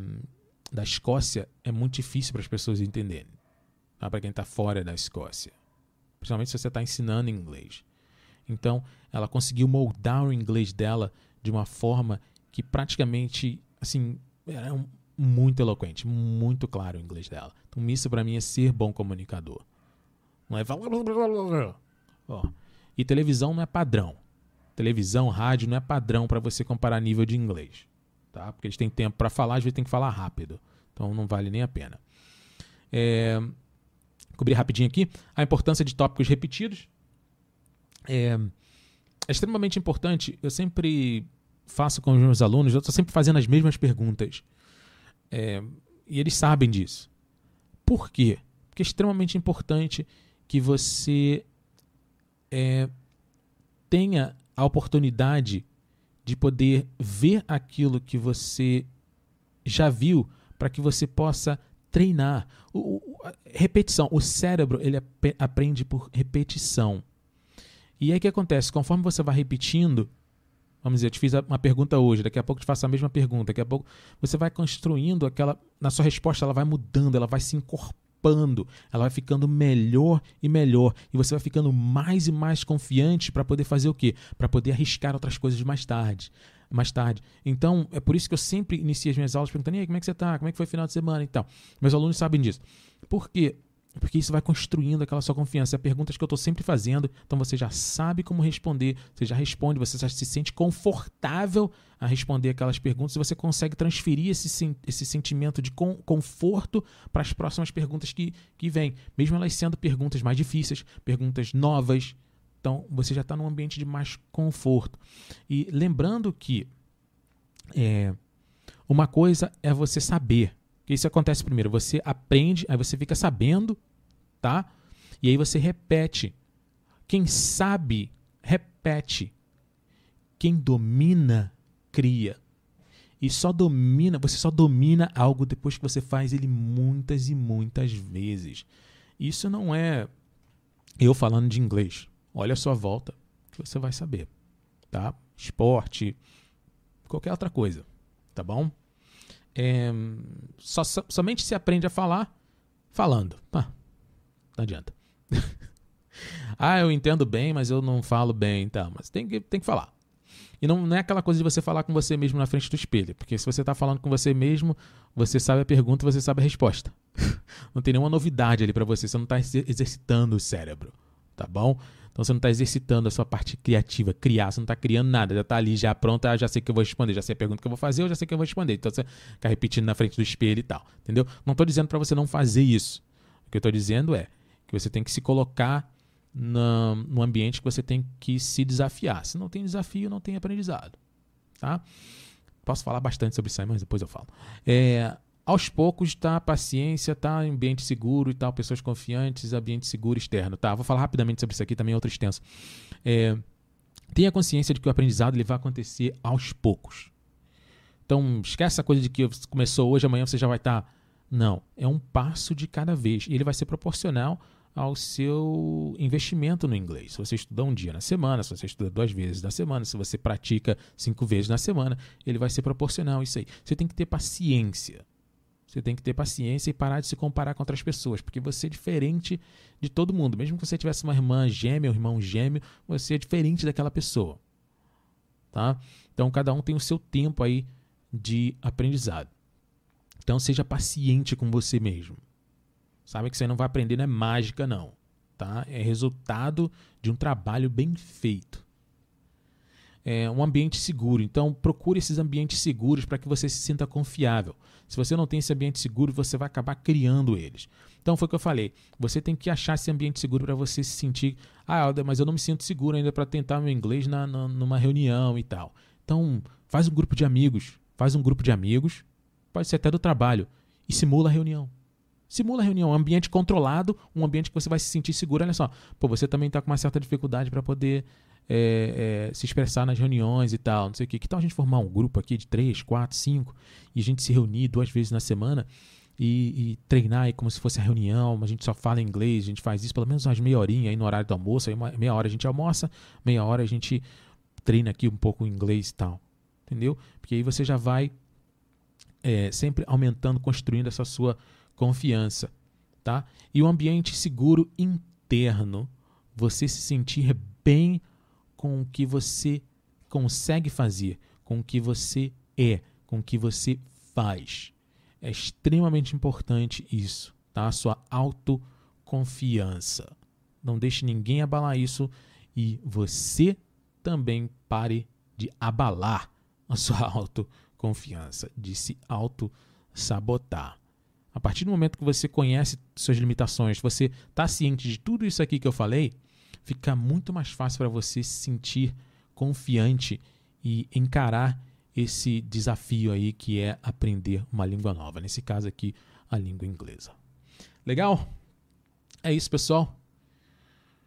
da Escócia é muito difícil para as pessoas entenderem tá? para quem está fora da Escócia. Principalmente se você está ensinando inglês. Então, ela conseguiu moldar o inglês dela de uma forma que praticamente, assim, era um, muito eloquente, muito claro o inglês dela. Então, isso para mim é ser bom comunicador. Não é falar. Ó. E televisão não é padrão. Televisão, rádio não é padrão para você comparar nível de inglês. Tá? Porque eles têm tempo para falar, às vezes tem que falar rápido. Então não vale nem a pena. É, cobrir rapidinho aqui a importância de tópicos repetidos. É, é extremamente importante. Eu sempre faço com os meus alunos, eu estou sempre fazendo as mesmas perguntas. É, e eles sabem disso. Por quê? Porque é extremamente importante que você é, tenha a oportunidade de poder ver aquilo que você já viu para que você possa treinar. O, o, repetição. O cérebro ele ap aprende por repetição. E aí o que acontece? Conforme você vai repetindo, vamos dizer, eu te fiz uma pergunta hoje, daqui a pouco eu te faço a mesma pergunta, daqui a pouco você vai construindo aquela. Na sua resposta, ela vai mudando, ela vai se incorporando, ela vai ficando melhor e melhor. E você vai ficando mais e mais confiante para poder fazer o quê? Para poder arriscar outras coisas mais tarde mais tarde. Então, é por isso que eu sempre inicio as minhas aulas perguntando: e aí, como é que você está? Como é que foi o final de semana e tal? Meus alunos sabem disso. Por quê? Porque isso vai construindo aquela sua confiança. É perguntas que eu estou sempre fazendo, então você já sabe como responder, você já responde, você já se sente confortável a responder aquelas perguntas e você consegue transferir esse, esse sentimento de conforto para as próximas perguntas que, que vêm, mesmo elas sendo perguntas mais difíceis, perguntas novas, então, você já está num ambiente de mais conforto. E lembrando que é, uma coisa é você saber. Isso acontece primeiro. Você aprende, aí você fica sabendo, tá? E aí você repete. Quem sabe, repete. Quem domina, cria. E só domina, você só domina algo depois que você faz ele muitas e muitas vezes. Isso não é eu falando de inglês. Olha a sua volta, que você vai saber, tá? Esporte, qualquer outra coisa, tá bom? É, só, somente se aprende a falar falando. Ah, não adianta. ah, eu entendo bem, mas eu não falo bem, tá? Mas tem que, tem que falar. E não, não é aquela coisa de você falar com você mesmo na frente do espelho, porque se você está falando com você mesmo, você sabe a pergunta, você sabe a resposta. não tem nenhuma novidade ali para você, você não está exercitando o cérebro, tá bom? Então você não está exercitando a sua parte criativa, criar, você não está criando nada, já está ali, já pronta, já sei que eu vou responder, já sei a pergunta que eu vou fazer, eu já sei que eu vou responder. Então você fica repetindo na frente do espelho e tal, entendeu? Não estou dizendo para você não fazer isso. O que eu estou dizendo é que você tem que se colocar no, no ambiente que você tem que se desafiar. Se não tem desafio, não tem aprendizado, tá? Posso falar bastante sobre isso aí, mas depois eu falo. É, aos poucos, tá? Paciência, tá? Ambiente seguro e tal, pessoas confiantes, ambiente seguro externo, tá? Vou falar rapidamente sobre isso aqui, também é outro extenso. É, tenha consciência de que o aprendizado ele vai acontecer aos poucos. Então, esquece essa coisa de que começou hoje, amanhã você já vai estar. Tá... Não, é um passo de cada vez. E ele vai ser proporcional ao seu investimento no inglês. Se você estuda um dia na semana, se você estuda duas vezes na semana, se você pratica cinco vezes na semana, ele vai ser proporcional a isso aí. Você tem que ter paciência. Você tem que ter paciência e parar de se comparar com outras pessoas, porque você é diferente de todo mundo. Mesmo que você tivesse uma irmã gêmea, um irmão gêmeo, você é diferente daquela pessoa. Tá? Então cada um tem o seu tempo aí de aprendizado. Então seja paciente com você mesmo. Sabe que você não vai aprender não é mágica não, tá? É resultado de um trabalho bem feito é, um ambiente seguro. Então, procure esses ambientes seguros para que você se sinta confiável. Se você não tem esse ambiente seguro, você vai acabar criando eles. Então, foi o que eu falei. Você tem que achar esse ambiente seguro para você se sentir. Ah, mas eu não me sinto seguro ainda para tentar meu inglês na, na, numa reunião e tal. Então, faz um grupo de amigos. Faz um grupo de amigos. Pode ser até do trabalho. E simula a reunião. Simula a reunião, um ambiente controlado, um ambiente que você vai se sentir seguro. Olha só, pô, você também está com uma certa dificuldade para poder é, é, se expressar nas reuniões e tal, não sei o quê. Que tal a gente formar um grupo aqui de três, quatro, cinco e a gente se reunir duas vezes na semana e, e, treinar aí como se fosse a reunião, a gente só fala inglês, a gente faz isso pelo menos umas meia horinha aí no horário do almoço, aí uma, meia hora a gente almoça, meia hora a gente treina aqui um pouco inglês e tal, entendeu? Porque aí você já vai é, sempre aumentando, construindo essa sua confiança, tá? E o ambiente seguro interno, você se sentir bem com o que você consegue fazer, com o que você é, com o que você faz. É extremamente importante isso, tá? A sua autoconfiança. Não deixe ninguém abalar isso e você também pare de abalar a sua autoconfiança, de se auto-sabotar. A partir do momento que você conhece suas limitações, você está ciente de tudo isso aqui que eu falei, fica muito mais fácil para você se sentir confiante e encarar esse desafio aí que é aprender uma língua nova, nesse caso aqui, a língua inglesa. Legal? É isso, pessoal.